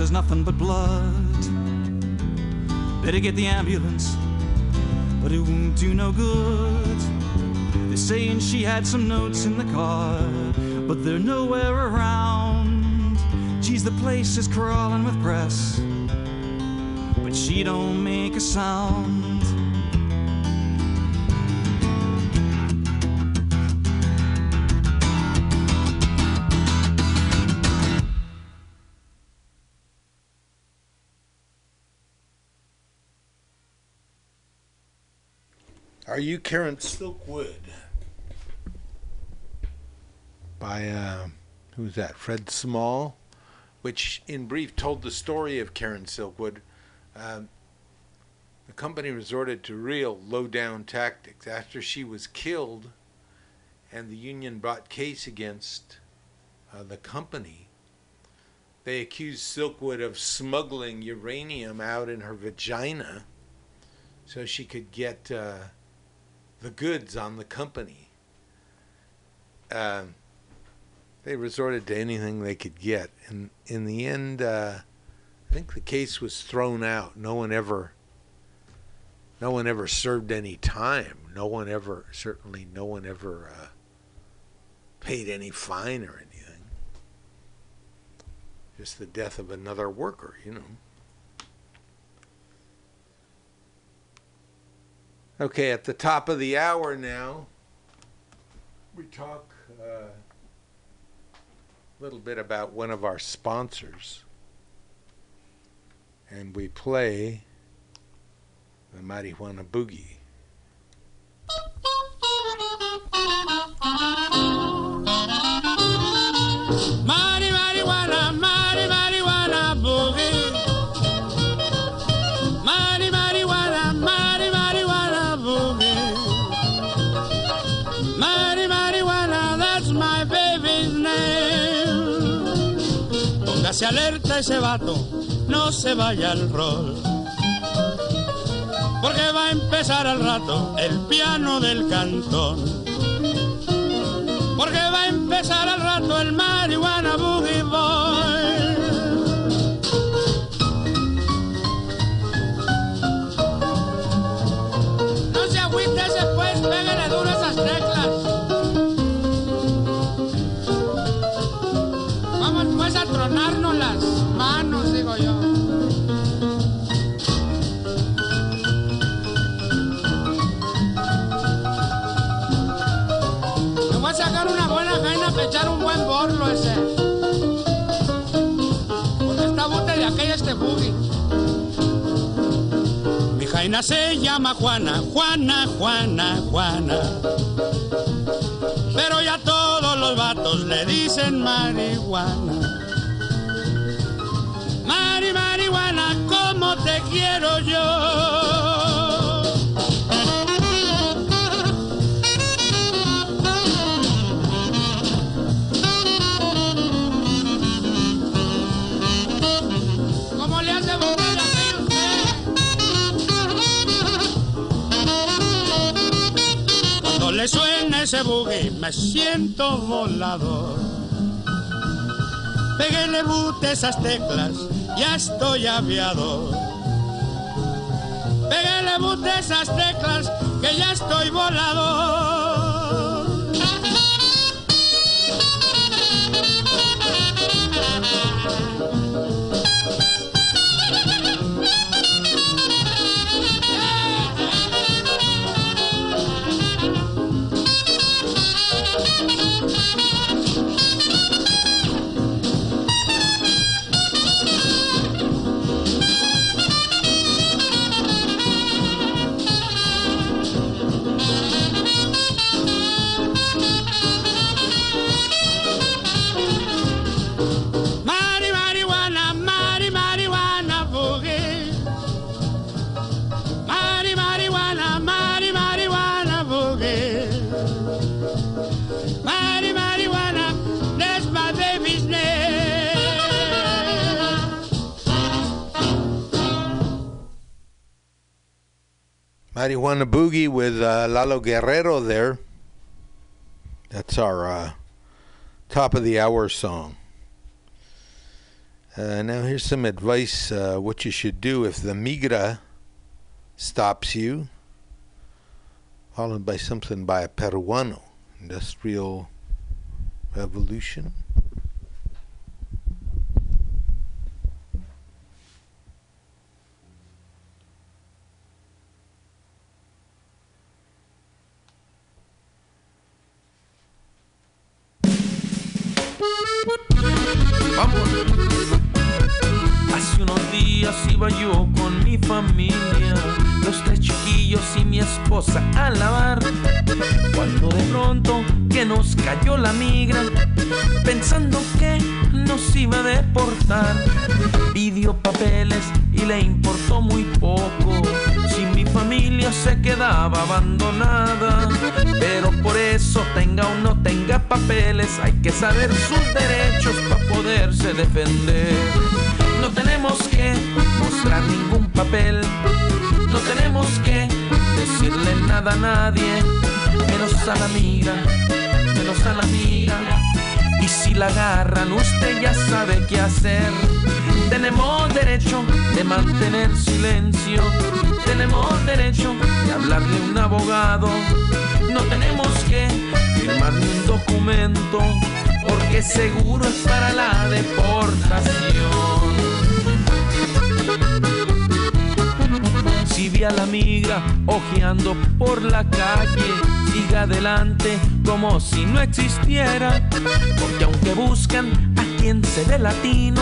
S20: Is nothing but blood. Better get the ambulance, but it won't do no good. They're saying she had some notes in the car, but they're nowhere around. Geez, the place is crawling with press, but she don't make a sound.
S3: Are You Karen Silkwood? By, uh, who's that? Fred Small, which in brief told the story of Karen Silkwood. Um, the company resorted to real low down tactics. After she was killed and the union brought case against uh, the company, they accused Silkwood of smuggling uranium out in her vagina so she could get uh, the goods on the company. Uh, they resorted to anything they could get, and in the end, uh, I think the case was thrown out. No one ever, no one ever served any time. No one ever, certainly, no one ever uh, paid any fine or anything. Just the death of another worker, you know. Okay, at the top of the hour now, we talk uh, a little bit about one of our sponsors. And we play the Marijuana Boogie.
S21: Mari Póngase alerta ese vato, no se vaya al rol. Porque va a empezar al rato el piano del cantón. Porque va a empezar al rato el marihuana boogie boy. No se agüite ese pues, pégale duro Se llama Juana, Juana, Juana, Juana. Pero ya todos los vatos le dicen marihuana. Mari, marihuana, como te quiero yo. Ese boogie me siento volador. Péguele bute esas teclas, ya estoy aviador. Péguele bute esas teclas, que ya estoy volador.
S3: Marijuana Boogie with uh, Lalo Guerrero there. That's our uh, top of the hour song. Uh, now, here's some advice uh, what you should do if the migra stops you, followed by something by a Peruano, Industrial Revolution.
S22: Vamos. Hace unos días iba yo con mi familia los tres chiquillos y mi esposa a lavar. Cuando de pronto que nos cayó la migra, pensando que nos iba a deportar, pidió papeles y le importó muy poco. Familia se quedaba abandonada, pero por eso tenga o no tenga papeles, hay que saber sus derechos para poderse defender. No tenemos que mostrar ningún papel, no tenemos que decirle nada a nadie, menos a la amiga, menos a la amiga. Y si la agarran, usted ya sabe qué hacer. Tenemos derecho de mantener silencio, tenemos derecho de hablarle a un abogado. No tenemos que firmar un documento, porque seguro es para la deportación. Si vi a la migra ojeando por la calle, siga adelante como si no existiera. Porque aunque buscan a quien se dé latino,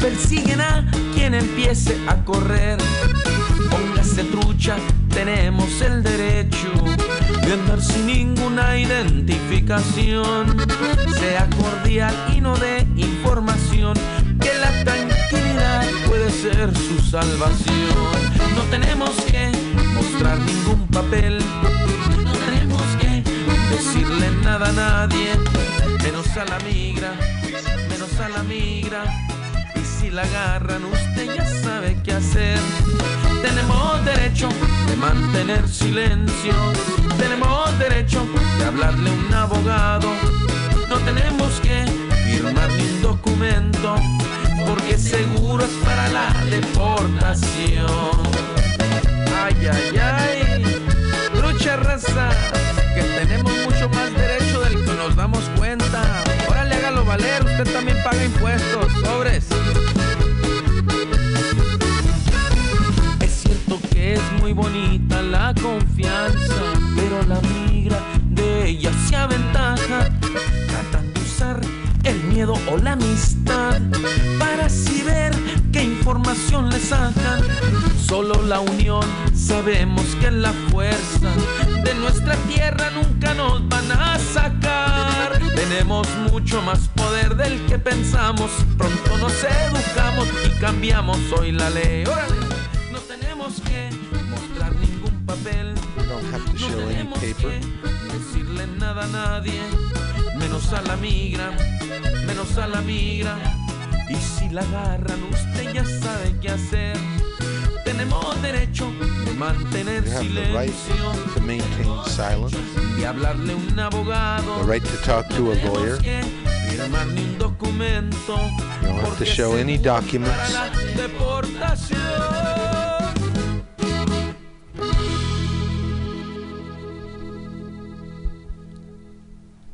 S22: persiguen a quien empiece a correr. Póngase trucha, tenemos el derecho de andar sin ninguna identificación. Sea cordial y no de información, que la tranquilidad puede ser su salvación. No tenemos que mostrar ningún papel, no tenemos que decirle nada a nadie, menos a la migra, la migra. Y si la agarran, usted ya sabe qué hacer. Tenemos derecho de mantener silencio, tenemos derecho de hablarle a un abogado. No tenemos que firmar ni un documento, porque seguro es para la deportación. Ay, ay, ay, lucha raza, que tenemos mucho más derecho del que nos damos cuenta. Usted también paga impuestos, sobres. Es cierto que es muy bonita la confianza, pero la migra de ella se aventaja. Tratan de usar el miedo o la amistad para así ver qué información le sacan. Solo la unión sabemos que es la fuerza de nuestra tierra nunca nos van a sacar. Tenemos mucho más poder del que pensamos. Pronto nos educamos y cambiamos hoy la ley. Órale, no tenemos que mostrar ningún papel.
S3: any
S22: tenemos que decirle nada a nadie, menos a la migra, menos a la migra. Y si la agarran, usted ya sabe qué hacer. Tenemos derecho de mantener
S3: You have the right
S22: silencio,
S3: to maintain silence,
S22: de hablarle a un abogado.
S3: the right to talk to a lawyer.
S22: un documento.
S3: You don't have to show any documents.
S22: La deportación.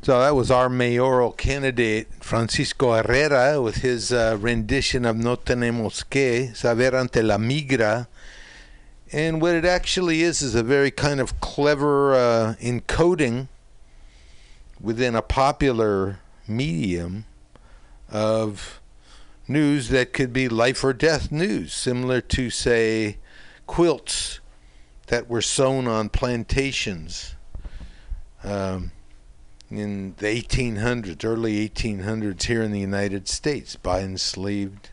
S3: So that was our mayoral candidate, Francisco Herrera, with his uh, rendition of No Tenemos Que, Saber ante la Migra. And what it actually is is a very kind of clever uh, encoding within a popular medium of news that could be life or death news, similar to, say, quilts that were sewn on plantations. Um, in the 1800s, early 1800s, here in the United States, by enslaved,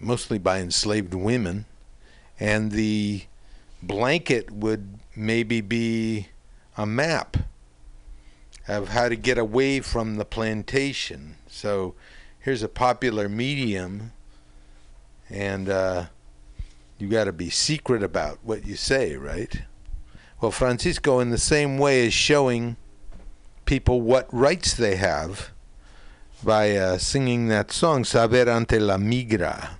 S3: mostly by enslaved women, and the blanket would maybe be a map of how to get away from the plantation. So here's a popular medium, and uh, you got to be secret about what you say, right? Well, Francisco, in the same way, is showing people what rights they have by uh, singing that song, Saber ante la migra.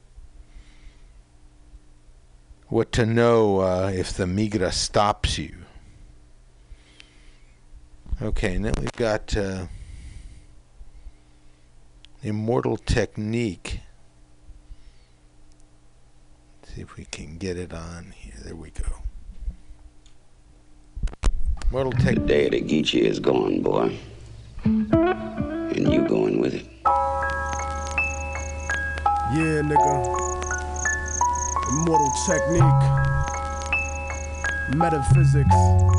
S3: What to know uh, if the migra stops you. Okay, and then we've got uh, Immortal Technique. Let's see if we can get it on here. There we go. What'll take
S23: the day that Geechee is gone, boy, and you going with it.
S24: Yeah, nigga. Immortal technique,
S25: metaphysics.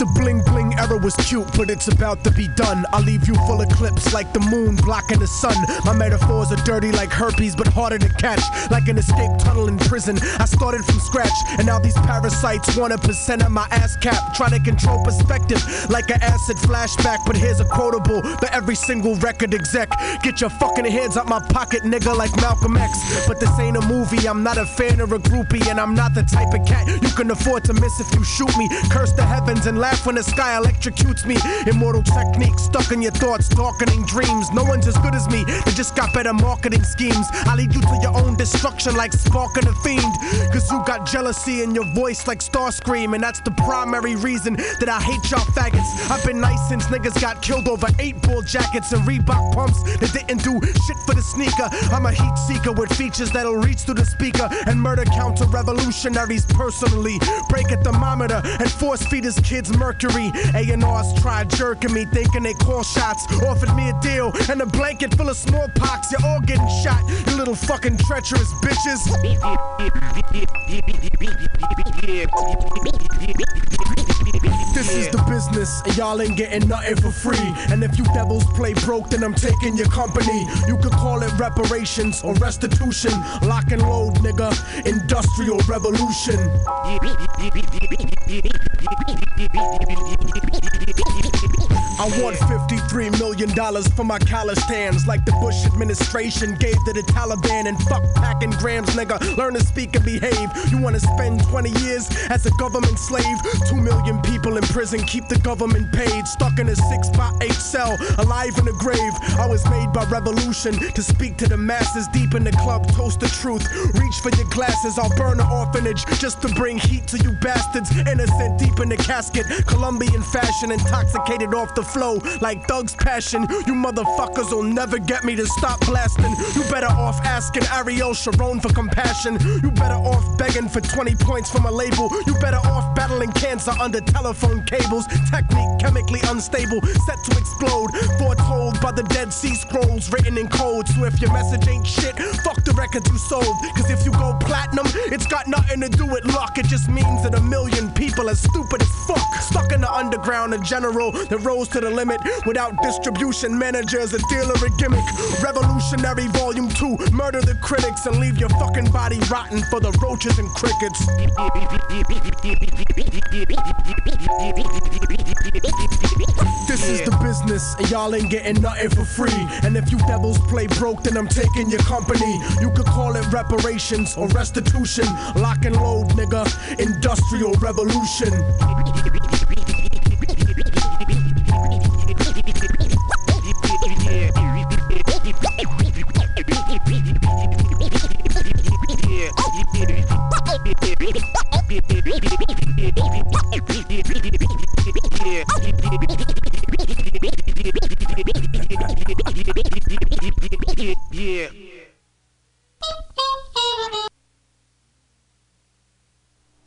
S25: The bling bling era was cute, but it's about to be done. I'll leave you full of clips like the moon blocking the sun. My metaphors are dirty like herpes, but harder to catch. Like an escape tunnel in prison. I started from scratch, and now these parasites want a percent of my ass cap. Trying to control perspective like an acid flashback. But here's a quotable for every single record exec. Get your fucking hands out my pocket, nigga, like Malcolm X. But this ain't a movie, I'm not a fan or a groupie, and I'm not the type of cat you can afford to miss if you shoot me. Curse the heavens and laugh when the sky electrocutes me. Immortal technique stuck in your thoughts, darkening dreams. No one's as good as me, they just got better marketing schemes. I lead you to your own destruction like sparking a fiend. Cause you got jealousy in your voice like Starscream, and that's the primary reason that I hate y'all faggots. I've been nice since niggas got killed over eight ball jackets and Reebok pumps that didn't do shit for the sneaker. I'm a heat seeker with features that'll reach through the speaker and murder counter revolutionaries personally. Break a thermometer and force feed his kids mercury. A&Rs tried jerking me, thinking they call shots. Offered me a deal and a blanket full of smallpox. You're all getting shot, you little fucking treacherous bitches. This is the business, and y'all ain't getting nothing for free. And if you devils play broke, then I'm taking your company. You could call it reparations or restitution. Lock and load, nigga. Industrial revolution. I want $53 million for my callous hands, like the Bush administration gave to the Taliban. And fuck packing grams, nigga. Learn to speak and behave. You wanna spend 20 years as a government slave? Two million people in prison keep the government paid. Stuck in a six by eight cell, alive in a grave. I was made by revolution to speak to the masses deep in the club. Toast the truth. Reach for your glasses. I'll burn the orphanage just to bring heat to you bastards. Innocent deep in the casket. Colombian fashion, intoxicated off the flow like Thug's passion. You motherfuckers will never get me to stop blasting. You better off asking Ariel Sharon for compassion. You better off begging for 20 points from a label. You better off battling cancer under telephone cables. Technique chemically unstable, set to explode. Foretold by the Dead Sea Scrolls written in code. So if your message ain't shit, fuck the record you sold. Cause if you go platinum, it's got nothing to do with luck. It just means that a million people are stupid as fuck. Stuck in the underground, a general that rose to the limit without distribution managers, a dealer, a gimmick. Revolutionary Volume 2, murder the critics and leave your fucking body rotten for the roaches and crickets. This is the business, and y'all ain't getting nothing for free. And if you devils play broke, then I'm taking your company. You could call it reparations or restitution. Lock and load, nigga. Industrial revolution.
S3: Yeah.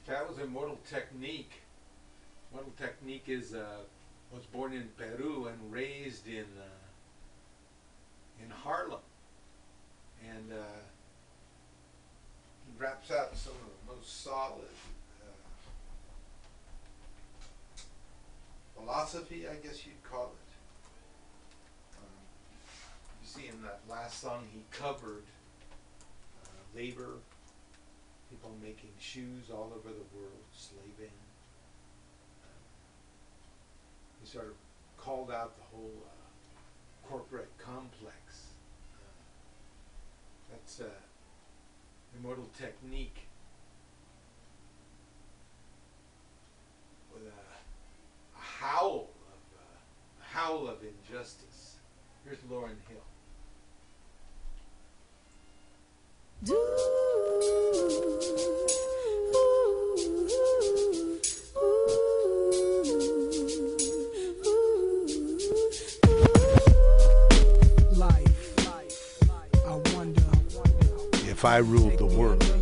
S3: That was Immortal Technique. Immortal Technique is uh, was born in Peru and raised in uh, in Harlem, and uh, he raps out some of the most solid philosophy, I guess you'd call it. Um, you see in that last song, he covered uh, labor, people making shoes all over the world, slaving. Um, he sort of called out the whole uh, corporate complex. Uh, that's uh, immortal technique. With a, a howl of uh, a howl of injustice. Here's Lauryn Hill. Life, life, life. If I ruled the world.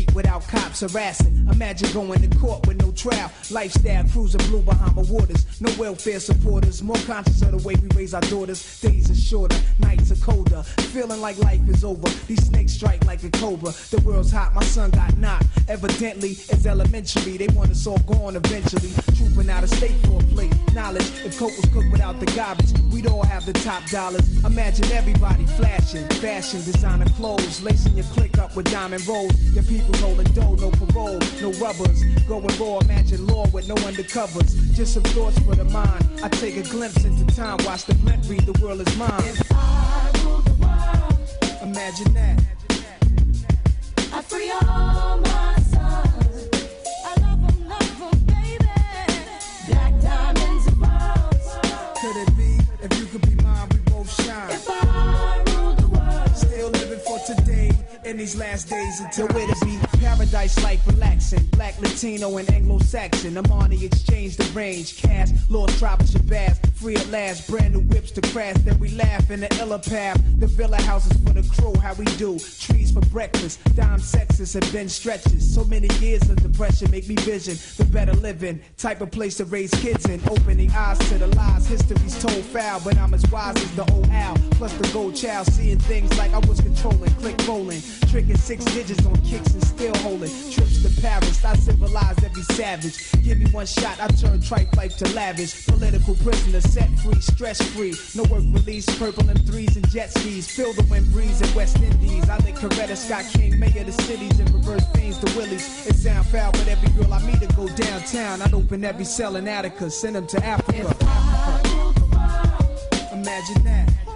S26: Street without cops harassing. Imagine going to court with no trial. Lifestyle cruising blue Bahama waters. No welfare supporters. More conscious of the way we raise our daughters. Days are shorter, nights are colder. Feeling like life is over. These snakes strike like a cobra. The world's hot, my son got knocked. Evidently, it's elementary. They want us all gone eventually. Trooping out of state for a plate. Knowledge, if coke was cooked without the garbage, we'd all have the top dollars. Imagine everybody flashing, fashion, designer clothes, lacing your click up with diamond rolls. Your people rolling dough, no parole, no rubbers. Going raw, imagine law with no undercovers. Just some thoughts for the mind. I take a glimpse into time, watch the blimp read, the world is mine. If
S19: I rule the world,
S26: Imagine that. I free all my in these last days until to be. paradise like relaxing. Black, Latino, and Anglo-Saxon. I'm on the exchange, the range. Cash, lost tribe Shabazz. Free at last, brand new whips to crash. Then we laugh in the illa path. The villa houses for the crew, how we do. Trees for breakfast. Dime sexes and Ben stretches. So many years of depression make me vision the better living. Type of place to raise kids in. Opening eyes to the lies. History's told foul, but I'm as wise as the old owl. Plus the gold child, seeing things like I was controlling. Click rolling. Tricking six digits on kicks and still holding. Trips to Paris, I civilized every savage. Give me one shot, I turn tripe life to lavish. Political prisoner, set free, stress free. No work release, purple and threes and jet skis. Feel the wind breeze in West Indies. I think Coretta Scott King, mayor of the cities, and reverse veins to Willies. It sound foul, but every girl I meet to go downtown. I'd open every cell in Attica, send them to Africa. Imagine that.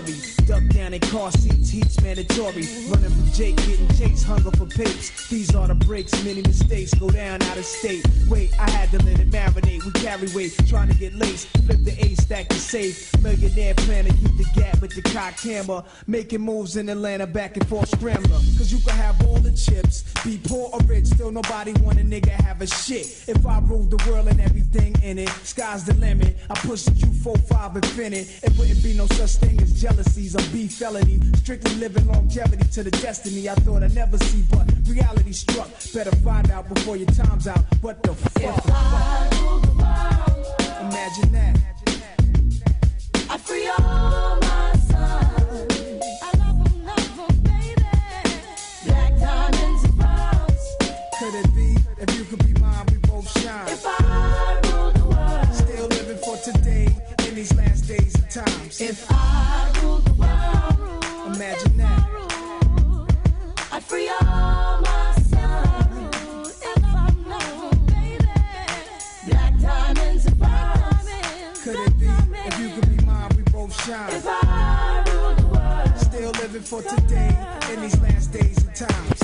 S26: Worry. Duck down in car seats, heat's mandatory. Running from Jake, getting chased, hunger for papes. These are the breaks, many mistakes go down out of state. Wait, I had to let it marinate. We carry weight, trying to get laced. Flip the A stack to safe. Millionaire plan to keep the gap with the cock camera. Making moves in Atlanta, back and forth scrambler. Cause you can have all the chips, be poor or rich, still nobody want a nigga have a shit. If I ruled the world and everything in it, sky's the limit. I push you 4-5 infinite. It wouldn't be no such thing as jealousies or beef felony. Strictly living longevity to the destiny I thought I'd never see, but reality struck. Better find out before your time's out. What the fuck? Imagine that.
S19: I free all my sons. I love 'em, love 'em, baby. Black diamonds and pearls.
S26: Could it be if you could be mine, we both shine?
S19: If I
S26: for today in these last days and times.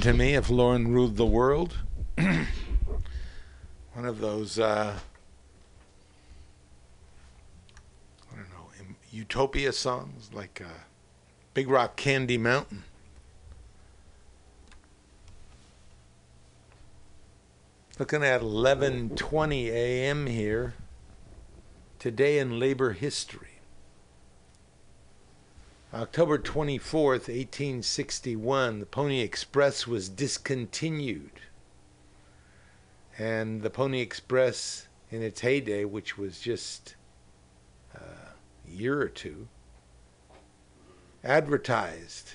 S3: To me if Lauryn ruled the world. One of those, uh, I don't know, utopia songs like uh, Big Rock Candy Mountain. Looking at 11:20 a.m. here. Today in labor history. October 24th, 1861, the Pony Express was discontinued. And the Pony Express, in its heyday, which was just uh, year or two, advertised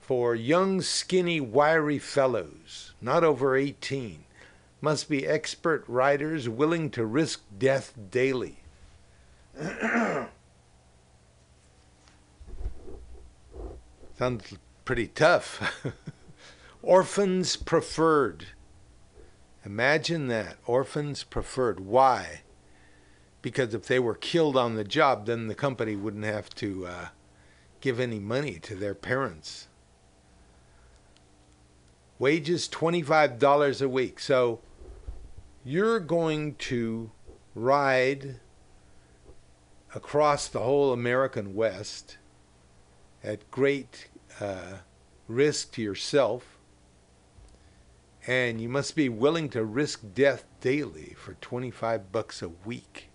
S3: for young, skinny, wiry fellows, not over 18, must be expert riders willing to risk death daily. Sounds pretty tough. Orphans preferred. Imagine that. Orphans preferred. Why? Because if they were killed on the job, then the company wouldn't have to uh, give any money to their parents. Wages $25 a week. So you're going to ride across the whole American West at great uh, risk to yourself, and you must be willing to risk death daily for 25 bucks a week.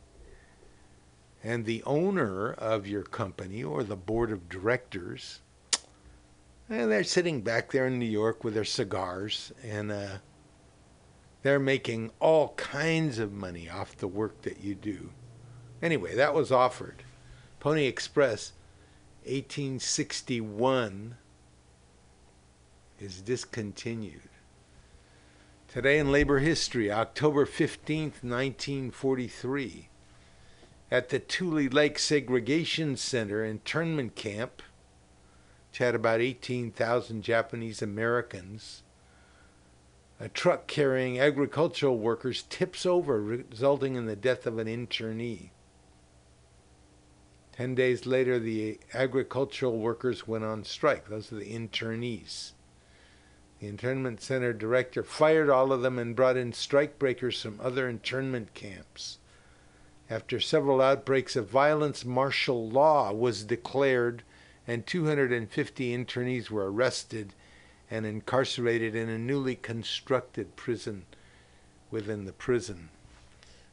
S3: And the owner of your company or the board of directors, and they're sitting back there in New York with their cigars, and uh, they're making all kinds of money off the work that you do. Anyway, that was offered. Pony Express 1861 is discontinued. Today in labor history, October 15, 1943, at the Tule Lake Segregation Center internment camp, which had about 18,000 Japanese Americans, a truck carrying agricultural workers tips over, resulting in the death of an internee. Ten days later, the agricultural workers went on strike. Those are the internees. The internment center director fired all of them and brought in strikebreakers from other internment camps. After several outbreaks of violence, martial law was declared, and 250 internees were arrested and incarcerated in a newly constructed prison within the prison.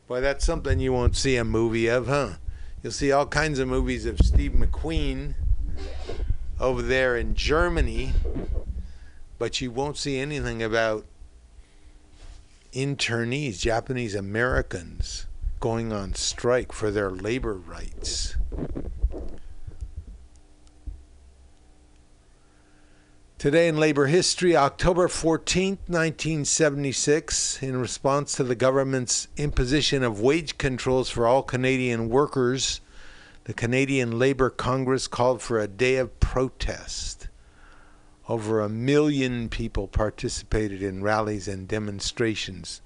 S3: Boy, that's something you won't see a movie of, huh? You'll see all kinds of movies of Steve McQueen over there in Germany, but you won't see anything about internees, Japanese Americans, going on strike for their labor rights. Today in labor history, October 14, 1976, in response to the government's imposition of wage controls for all Canadian workers, the Canadian Labour Congress called for a day of protest. Over a million people participated in rallies and demonstrations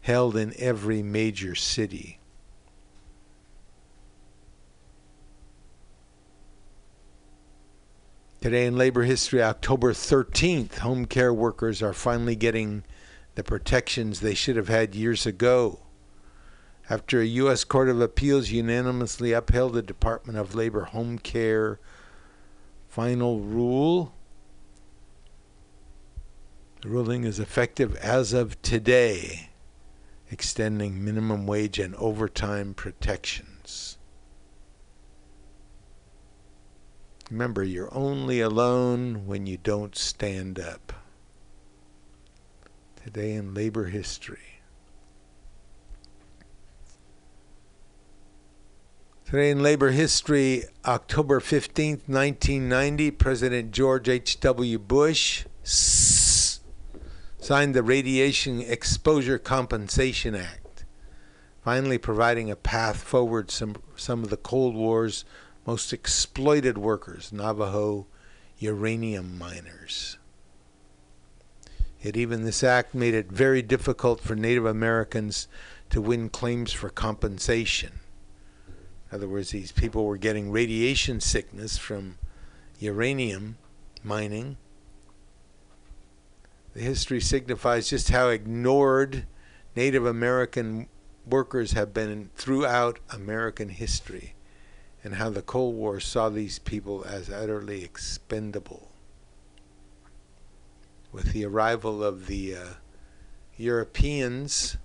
S3: held in every major city. Today in labor history, October 13th, home care workers are finally getting the protections they should have had years ago. After a U.S. Court of Appeals unanimously upheld the Department of Labor home care final rule, the ruling is effective as of today, extending minimum wage and overtime protections. Remember, you're only alone when you don't stand up. Today in labor history. Today in labor history, October 15th, 1990, President George H.W. Bush signed the Radiation Exposure Compensation Act, finally providing a path forward some some of the Cold War's most exploited workers, Navajo uranium miners. Yet even this act made it very difficult for Native Americans to win claims for compensation. In other words, these people were getting radiation sickness from uranium mining. The history signifies just how ignored Native American workers have been throughout American history and how the Cold War saw these people as utterly expendable. With the arrival of the uh, Europeans,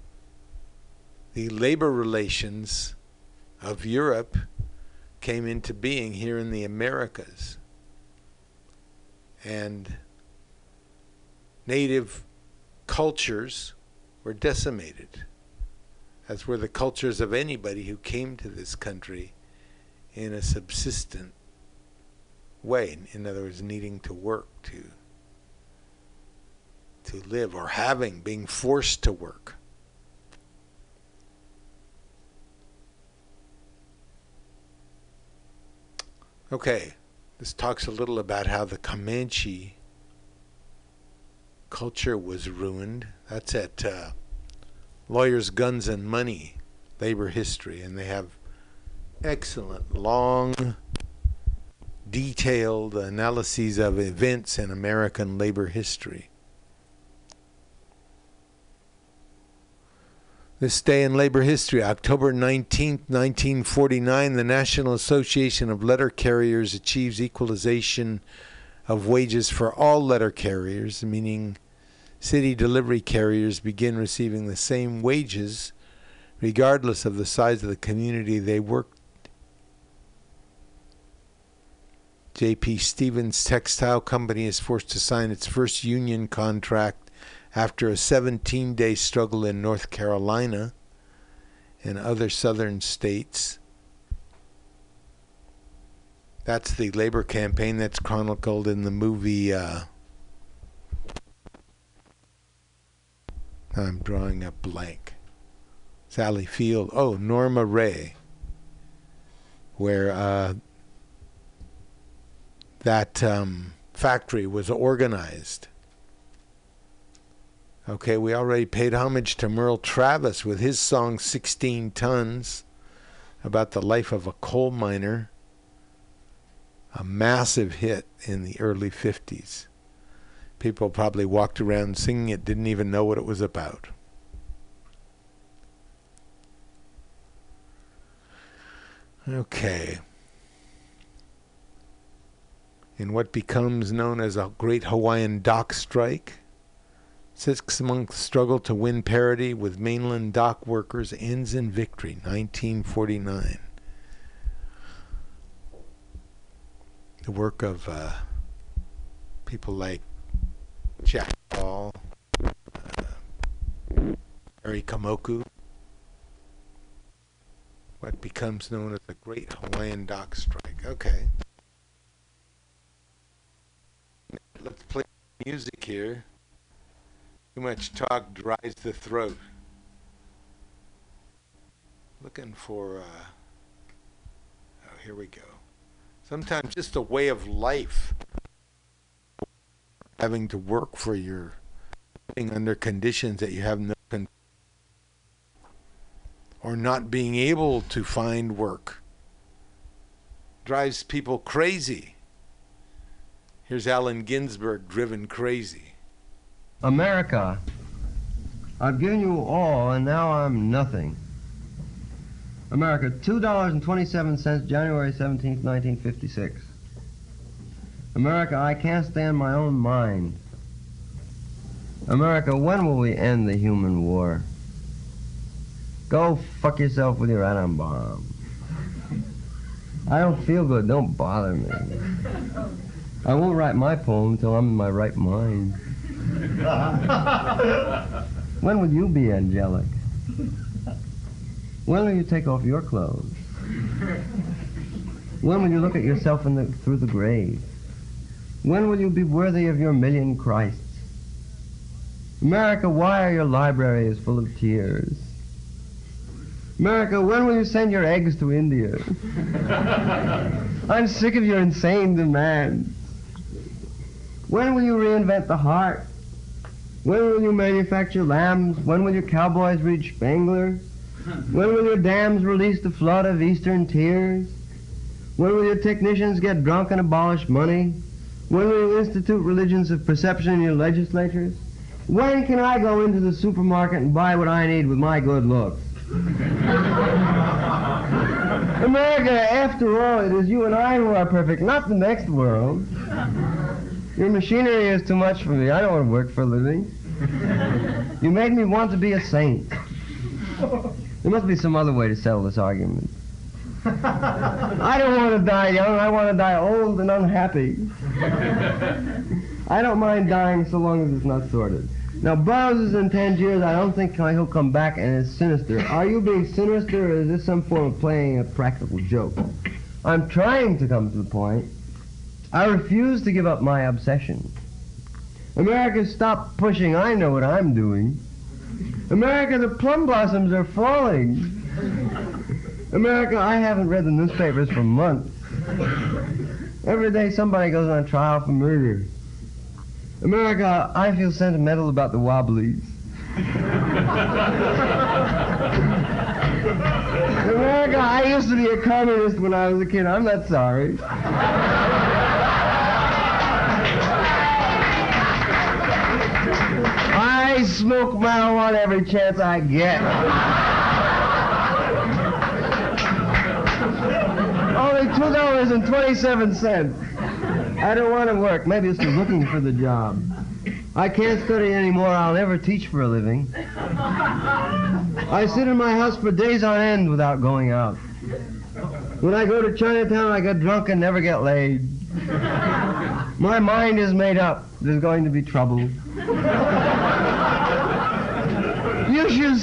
S3: the labor relations of Europe came into being here in the Americas. And native cultures were decimated as were the cultures of anybody who came to this country in a subsistent way. In other words, needing to work to to live or having being forced to work. Okay, this talks a little about how the Comanche culture was ruined. That's at uh, Lawyers, Guns, and Money, Labor History, and they have excellent, long, detailed analyses of events in American labor history. This day in labor history, October 19, 1949, the National Association of Letter Carriers achieves equalization of wages for all letter carriers, meaning city delivery carriers begin receiving the same wages regardless of the size of the community they work. J.P. Stevens Textile Company is forced to sign its first union contract after a 17 day struggle in North Carolina and other southern states. That's the labor campaign that's chronicled in the movie. Uh, I'm drawing a blank. Sally Field. Oh, Norma Rae. Where uh, that um, factory was organized Okay, we already paid homage to Merle Travis with his song 16 Tons about the life of a coal miner. A massive hit in the early 50s. People probably walked around singing it, didn't even know what it was about. Okay. In what becomes known as a Great Hawaiian Dock Strike, Six month struggle to win parity with mainland dock workers ends in victory, 1949. The work of uh, people like Jack Hall, uh, Harry Kamoku, what becomes known as the Great Hawaiian Dock Strike. Okay. Let's play music here. Too much talk dries the throat. Looking for, uh, oh, here we go. Sometimes just a way of life. Having to work for your living under conditions that you have no control, or not being able to find work drives people crazy. Here's Allen Ginsberg driven crazy.
S27: America, I've given you all, and now I'm nothing. America, $2.27, January 17, 1956. America, I can't stand my own mind. America, when will we end the human war? Go fuck yourself with your atom bomb. I don't feel good, don't bother me. I won't write my poem until I'm in my right mind. when will you be angelic? When will you take off your clothes? When will you look at yourself the, through the grave? When will you be worthy of your million Christs? America, why are your libraries full of tears? America, when will you send your eggs to India? I'm sick of your insane demands. When will you reinvent the heart? When will you manufacture lambs? When will your cowboys reach Spangler? When will your dams release the flood of eastern tears? When will your technicians get drunk and abolish money? When will you institute religions of perception in your legislatures? When can I go into the supermarket and buy what I need with my good looks? America, after all, it is you and I who are perfect, not the next world. Your machinery is too much for me. I don't want to work for a living. You made me want to be a saint. There must be some other way to settle this argument. I don't want to die young. I want to die old and unhappy. I don't mind dying so long as it's not sordid. Now, Burroughs is in Tangiers. I don't think he'll come back and is sinister. Are you being sinister or is this some form of playing a practical joke? I'm trying to come to the point. I refuse to give up my obsession. America, stop pushing. I know what I'm doing. America, the plum blossoms are falling. America, I haven't read the newspapers for months. Every day somebody goes on trial for murder. America, I feel sentimental about the Wobblies. America, I used to be a communist when I was a kid. I'm not sorry. I smoke marijuana every chance I get. Only two dollars and twenty-seven cents. I don't want to work. Maybe it's looking for the job. I can't study anymore. I'll never teach for a living. I sit in my house for days on end without going out. When I go to Chinatown, I get drunk and never get laid. My mind is made up. There's going to be trouble.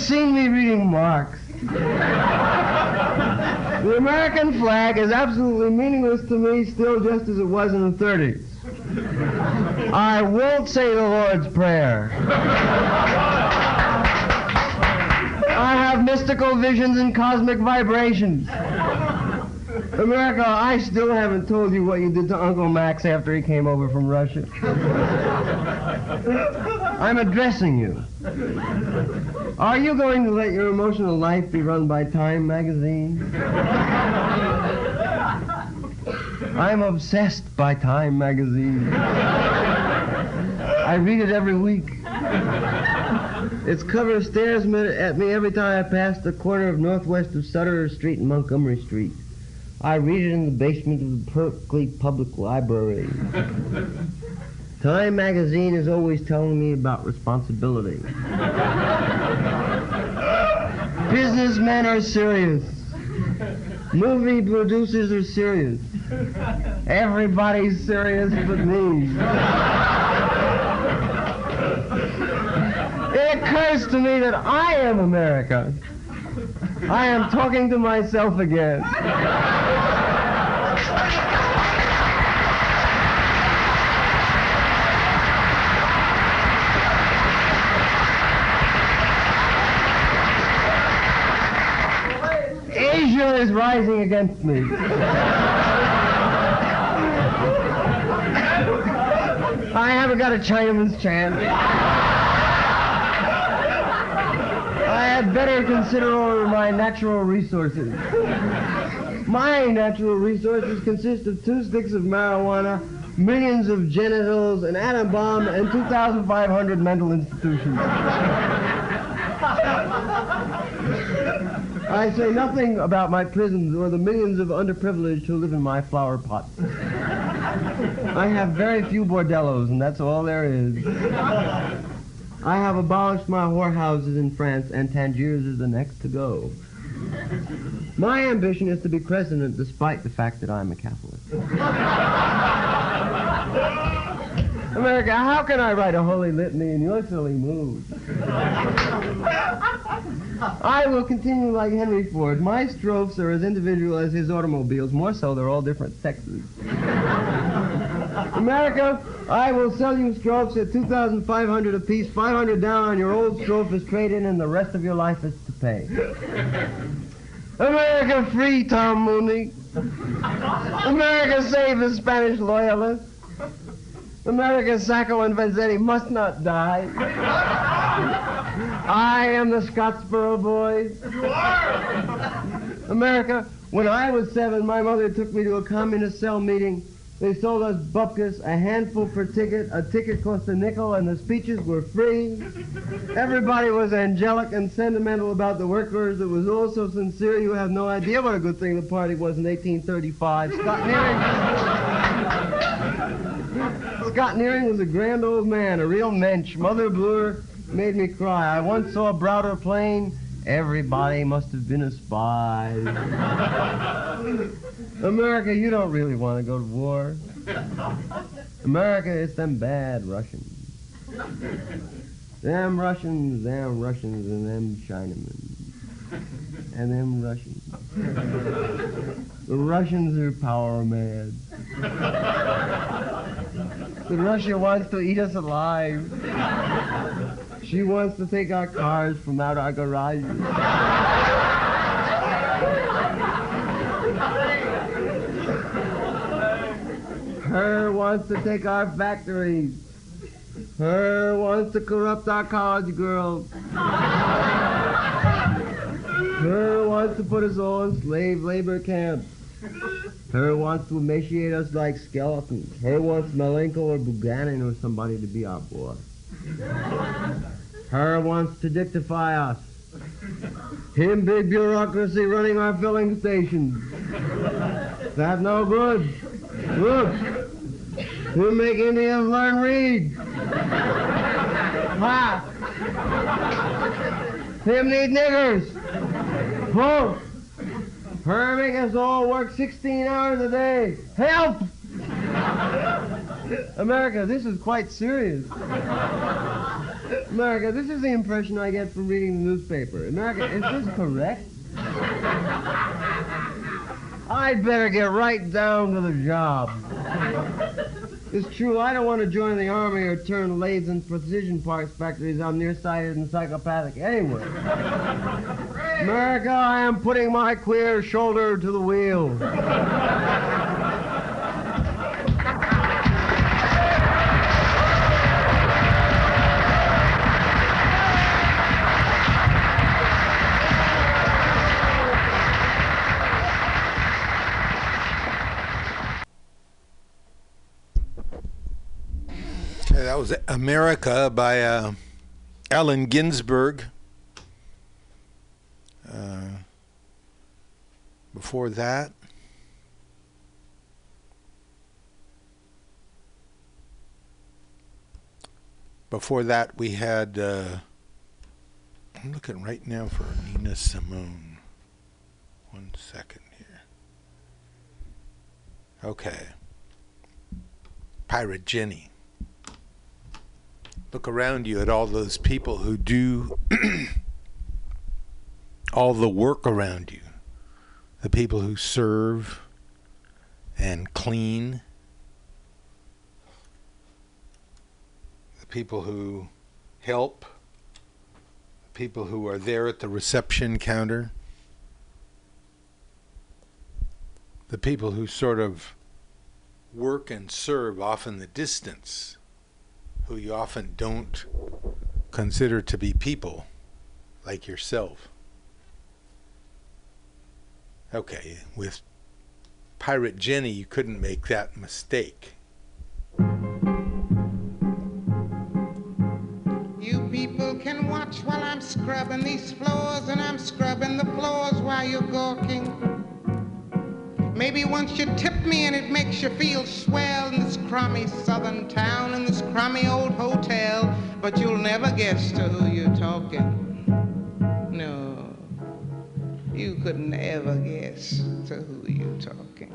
S27: Seen me reading Marx. The American flag is absolutely meaningless to me still just as it was in the 30s. I won't say the Lord's Prayer. I have mystical visions and cosmic vibrations. America, I still haven't told you what you did to Uncle Max after he came over from Russia. I'm addressing you. Are you going to let your emotional life be run by Time magazine? I'm obsessed by Time magazine. I read it every week. Its cover stares at me every time I pass the corner of northwest of Sutter Street and Montgomery Street. I read it in the basement of the Berkeley Public Library. Time magazine is always telling me about responsibility. Businessmen are serious. Movie producers are serious. Everybody's serious but me. It occurs to me that I am America. I am talking to myself again. Asia is rising against me. I haven't got a Chinaman's chance. I had better consider over my natural resources. My natural resources consist of two sticks of marijuana, millions of genitals, an atom bomb, and 2,500 mental institutions. I say nothing about my prisons or the millions of underprivileged who live in my flower pots. I have very few bordellos, and that's all there is. I have abolished my whorehouses in France, and Tangiers is the next to go. My ambition is to be president despite the fact that I'm a Catholic. America, how can I write a holy litany in you're silly mood? I will continue like Henry Ford. My strophes are as individual as his automobiles. More so, they're all different sexes. America, I will sell you strophes at 2500 apiece, 500 down on your old strophe is trade-in, and the rest of your life is to pay. America free Tom Mooney. America save the Spanish loyalists. America Sacco and Vanzetti must not die. I am the Scottsboro boys.
S25: You are!
S27: America, when I was seven, my mother took me to a communist cell meeting. They sold us bupkis, a handful per ticket. A ticket cost a nickel, and the speeches were free. Everybody was angelic and sentimental about the workers. It was all so sincere, you have no idea what a good thing the party was in 1835. Scott Nearing, Scott Nearing was a grand old man, a real mensch. Mother Bloor made me cry. I once saw Browder plain. Everybody must have been a spy. America, you don't really want to go to war. America, it's them bad Russians. Them Russians, them Russians, and them Chinamen. And them Russians. the Russians are power mad. The Russia wants to eat us alive. She wants to take our cars from out our garages. Her wants to take our factories. Her wants to corrupt our college girls. Her wants to put us all in slave labor camps. Her wants to emaciate us like skeletons. Her wants Malenko or Buchanan or somebody to be our boss. Her wants to dictify us. Him big bureaucracy running our filling stations. That no good. Look, we make Indians learn read. Ha! Him need niggers. Whoa! Her make us all work 16 hours a day. Help! America, this is quite serious. America, this is the impression I get from reading the newspaper. America, is this correct? I'd better get right down to the job. It's true, I don't want to join the army or turn lathes and precision parts factories. I'm nearsighted and psychopathic anyway. America, I am putting my queer shoulder to the wheel.
S3: America by uh, Allen Ginsberg. Uh, before that, before that we had. Uh, I'm looking right now for Nina Simone. One second here. Okay. Pirate Jenny look around you at all those people who do all the work around you. The people who serve and clean. The people who help. The people who are there at the reception counter. The people who sort of work and serve off in the distance who you often don't consider to be people like yourself. Okay, with Pirate Jenny, you couldn't make that mistake.
S28: You people can watch while I'm scrubbing these floors, and I'm scrubbing the floors while you're gawking. Maybe once you tip me and it makes you feel swell in this crummy southern town, in this crummy old hotel, but you'll never guess to who you're talking. No, you could never guess to who you're talking.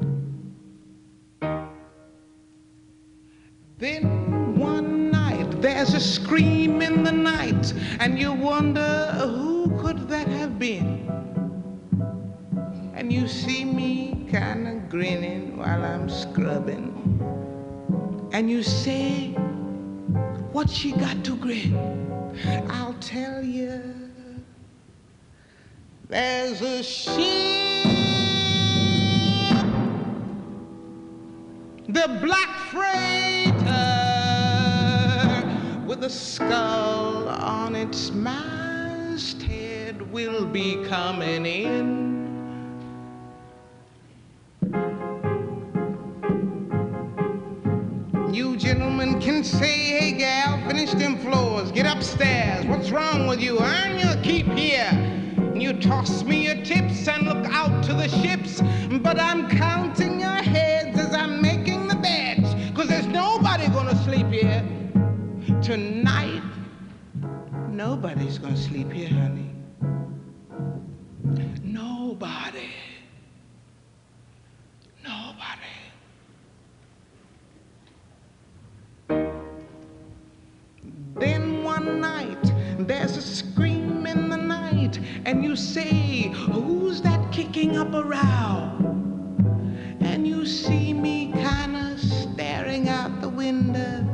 S28: Then one night there's a scream in the night, and you wonder who could that have been? You see me kind of grinning while I'm scrubbing. And you say, What she got to grin? I'll tell you. There's a ship, the black freighter with a skull on its masthead will be coming in. You gentlemen can say, hey gal, finish them floors, get upstairs. What's wrong with you? Earn your keep here. You toss me your tips and look out to the ships, but I'm counting your heads as I'm making the beds, cause there's nobody gonna sleep here. Tonight, nobody's gonna sleep here, honey. Nobody. Nobody. Then one night, There's a scream in the night, and you say, Who's that kicking up a row? And you see me kinda staring out the window.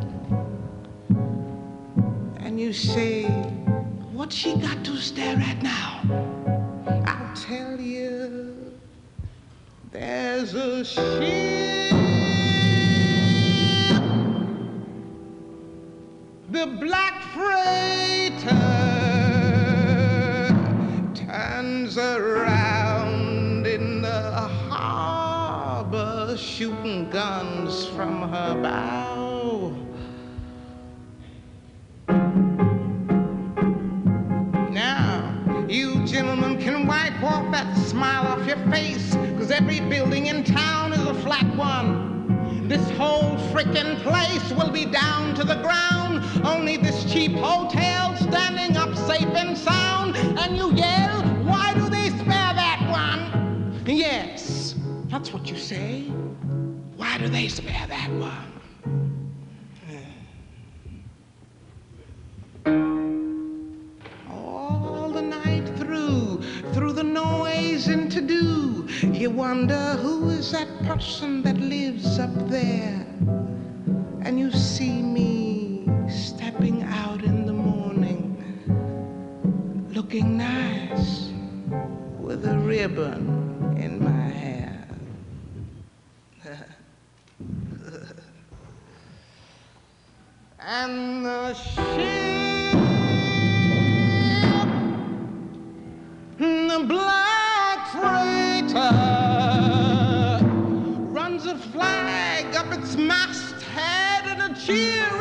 S28: And you say, What's she got to stare at now? I'll tell you, there's a ship. The black freighter turns around in the harbor, shooting guns from her bow. Now, you gentlemen can wipe off that smile off your face, cause every building in town is a flat one. This whole frickin' place will be down to the ground. Only this cheap hotel standing up safe and sound. And you yell, why do they spare that one? Yes, that's what you say. Why do they spare that one? All the night through, through the noise and to do, you wonder who is that person that lives up there. And you see me looking nice with a ribbon in my hair. and the ship, the black freighter, runs a flag up its masthead and a cheer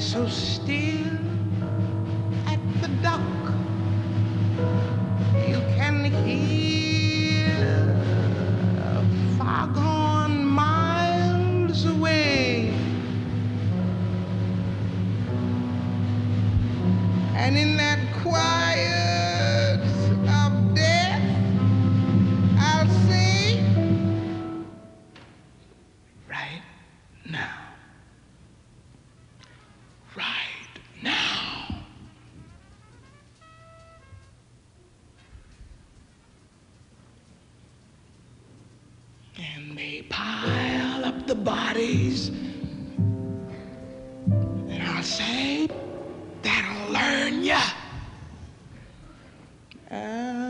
S28: so still learn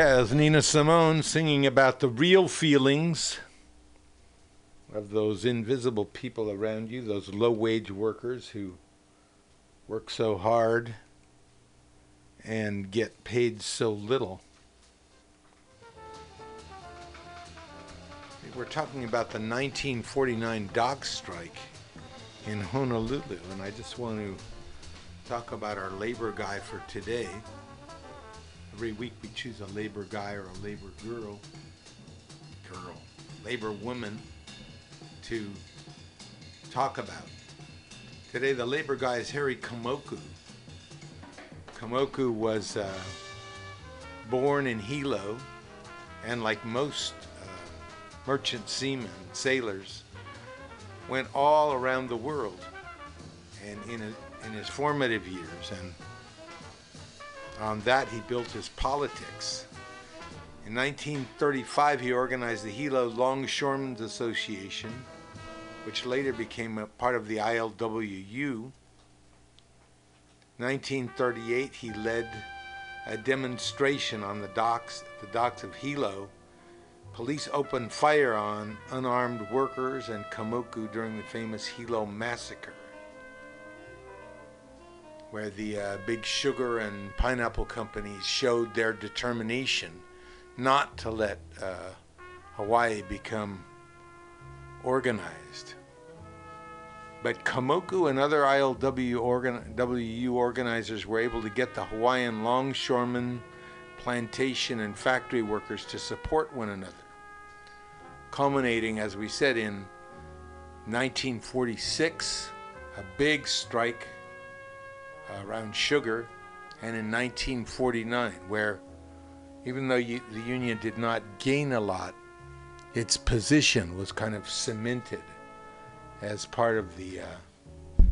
S3: as Nina Simone singing about the real feelings of those invisible people around you, those low wage workers who work so hard and get paid so little. We're talking about the 1949 dock strike in Honolulu, and I just want to talk about our labor guy for today. Every week we choose a labor guy or a labor girl, girl, labor woman to talk about. Today the labor guy is Harry Kamoku. Kamoku was uh, born in Hilo, and like most uh, merchant seamen, sailors, went all around the world. And in, a, in his formative years, and on that he built his politics. In 1935, he organized the Hilo Longshoremen's Association, which later became a part of the ILWU. 1938, he led a demonstration on the docks, the docks of Hilo. Police opened fire on unarmed workers and Kamoku during the famous Hilo massacre, where the uh, big sugar and pineapple companies showed their determination not to let uh, Hawaii become organized. But Kamoku and other ILWU organ- WU organizers were able to get the Hawaiian longshoremen, plantation, and factory workers to support one another, culminating, as we said, in 1946, a big strike around sugar, and in 1949, where even though you, the union did not gain a lot, its position was kind of cemented as part of the uh,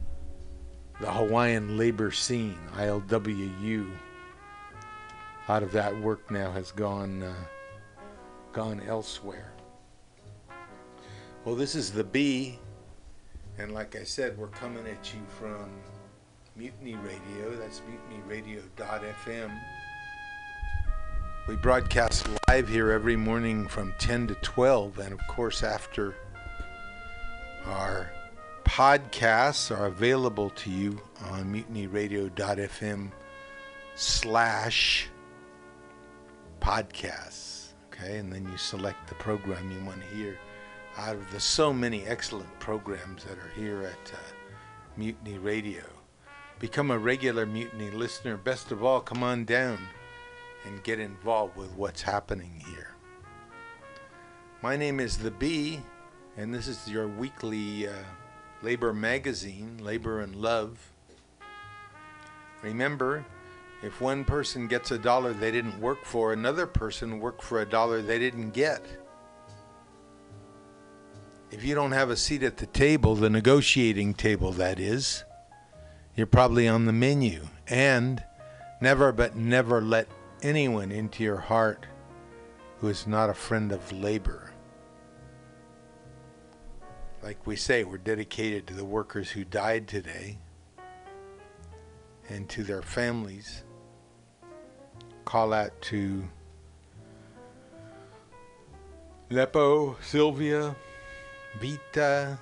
S3: the Hawaiian labor scene, ILWU. Lot of that work now has gone uh, gone elsewhere. Well, this is the B, and like I said, we're coming at you from Mutiny Radio. That's mutinyradio.fm. We broadcast live here every morning from 10 to 12, and of course, after our podcasts are available to you on mutinyradio.fm slash podcasts. Okay, and then you select the program you want to hear out of the so many excellent programs that are here at uh, Mutiny Radio. Become a regular Mutiny listener. Best of all, come on down and get involved with what's happening here. My name is The Bee, and this is your weekly uh, labor magazine, Labor and Love. Remember, if one person gets a dollar they didn't work for, another person worked for a dollar they didn't get. If you don't have a seat at the table, the negotiating table that is, you're probably on the menu. And never but never let anyone into your heart who is not a friend of labor. Like we say, we're dedicated to the workers who died today and to their families. Call out to Lepo, Sylvia, Vita,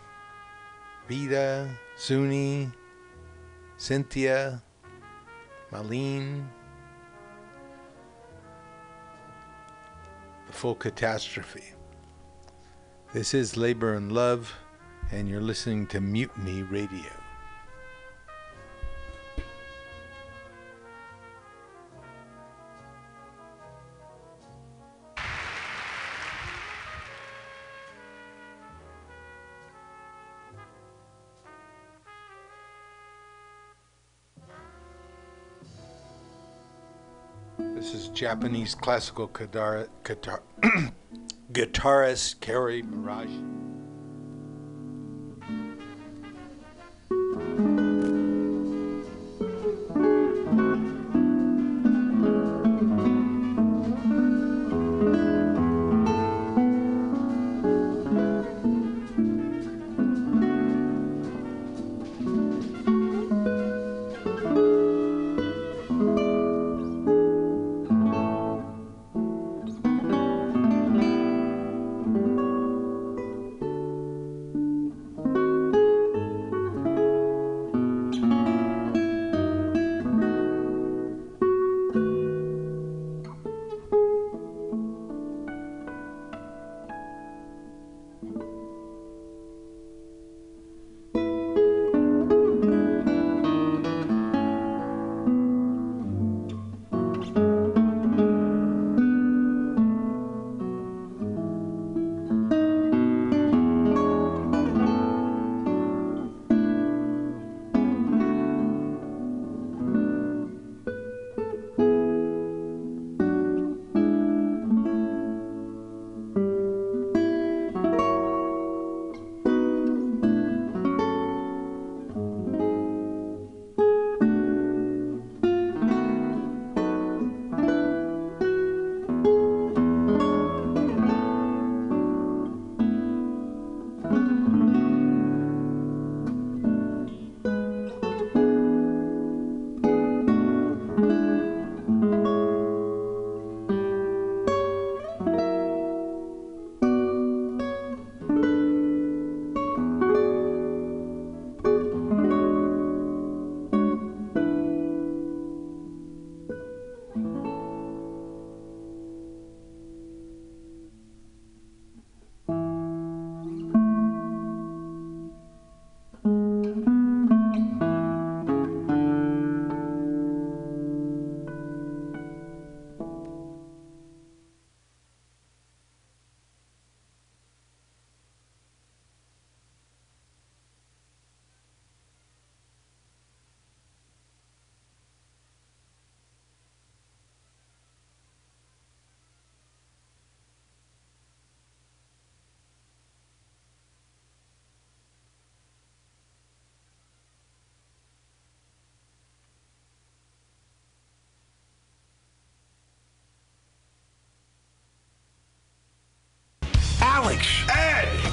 S3: Vita, Suni, Cynthia, Marlene, the full catastrophe. This is Labor and Love, and you're listening to Mutiny Radio. Japanese classical guitar, guitar guitarist Kerry Miraji.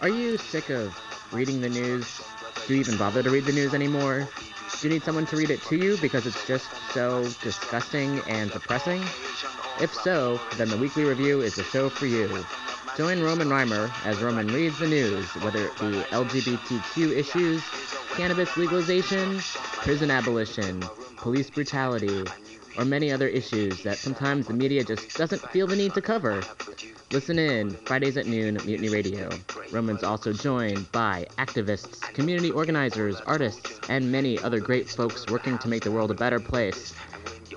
S29: Are you sick of reading the news? Do you even bother to read the news anymore? Do you need someone to read it to you because it's just so disgusting and depressing? If so, then the Weekly Review is the show for you. Join Roman Reimer as Roman reads the news, whether it be LGBTQ issues, cannabis legalization, prison abolition, police brutality, or many other issues that sometimes the media just doesn't feel the need to cover. Listen in Fridays at noon at Mutiny Radio. Roman's also joined by activists, community organizers, artists, and many other great folks working to make the world a better place.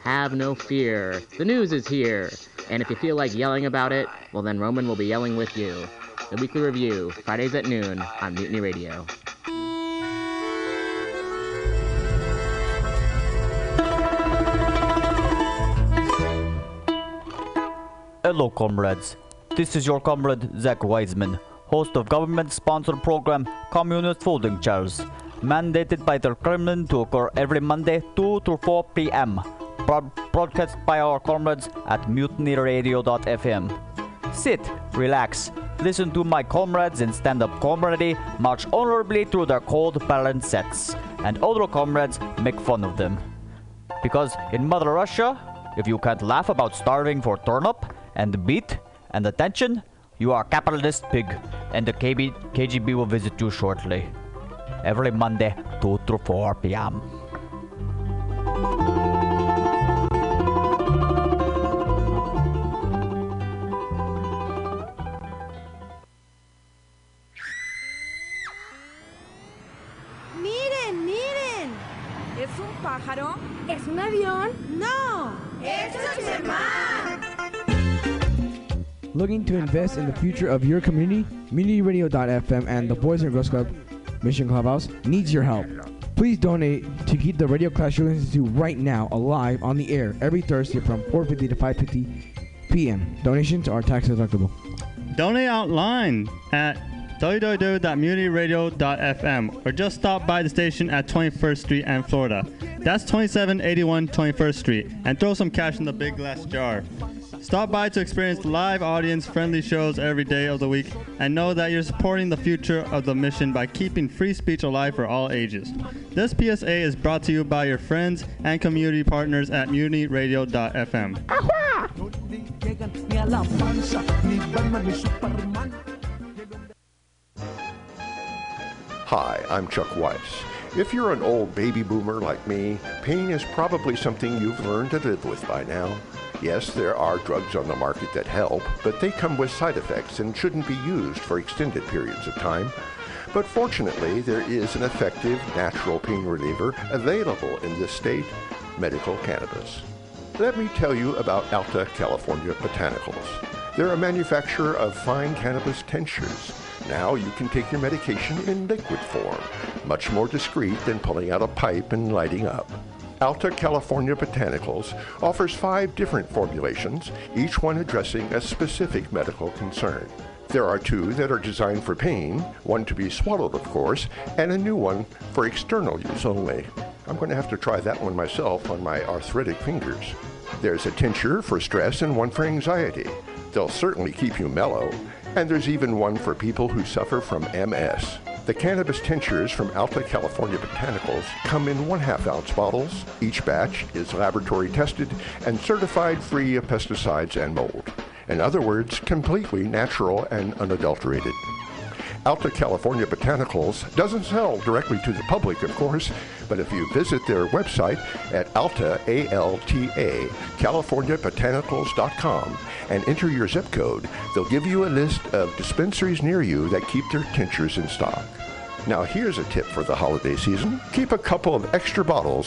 S29: Have no fear. The news is here. And if you feel like yelling about it, well then Roman will be yelling with you. The Weekly Review, Fridays at noon on Mutiny Radio.
S20: Hello, comrades. This is your comrade Zach Wiseman, host of government-sponsored program Communist Folding Chairs, mandated by the Kremlin to occur every Monday 2 to 4 p.m. Broad- broadcast by our comrades at mutinyradio.fm. Sit, relax, listen to my comrades in stand-up comedy march honorably through their cold balance sets, and other comrades make fun of them. Because in Mother Russia, if you can't laugh about starving for turnip and the beat and attention, you are a capitalist pig, and the KB- KGB will visit you shortly. Every Monday, 2 to 4 p.m.
S30: Looking to invest in the future of your community? MutinyRadio.fm and the Boys and Girls Club Mission Clubhouse needs your help. Please donate to keep the Radio listen to right now alive on the air every Thursday from 4:50 to 5:50 p.m. Donations are tax deductible.
S31: Donate online at www.mutinyradio.fm or just stop by the station at 21st Street and Florida. That's 2781 21st Street and throw some cash in the big glass jar. Stop by to experience live audience friendly shows every day of the week and know that you're supporting the future of the mission by keeping free speech alive for all ages. This PSA is brought to you by your friends and community partners at mutinyradio.fm.
S32: Hi, I'm Chuck Weiss. If you're an old baby boomer like me, pain is probably something you've learned to live with by now. Yes, there are drugs on the market that help, but they come with side effects and shouldn't be used for extended periods of time. But fortunately, there is an effective natural pain reliever available in this state, medical cannabis. Let me tell you about Alta California Botanicals. They're a manufacturer of fine cannabis tinctures. Now you can take your medication in liquid form, much more discreet than pulling out a pipe and lighting up. Alta California Botanicals offers five different formulations, each one addressing a specific medical concern. There are two that are designed for pain, one to be swallowed, of course, and a new one for external use only. I'm going to have to try that one myself on my arthritic fingers. There's a tincture for stress and one for anxiety. They'll certainly keep you mellow. And there's even one for people who suffer from MS. The cannabis tinctures from Alta California Botanicals come in one half ounce bottles. Each batch is laboratory tested and certified free of pesticides and mold. In other words, completely natural and unadulterated. Alta California Botanicals doesn't sell directly to the public, of course, but if you visit their website at alta, A-L-T-A, californiabotanicals.com and enter your zip code, they'll give you a list of dispensaries near you that keep their tinctures in stock. Now here's a tip for the holiday season. Keep a couple of extra bottles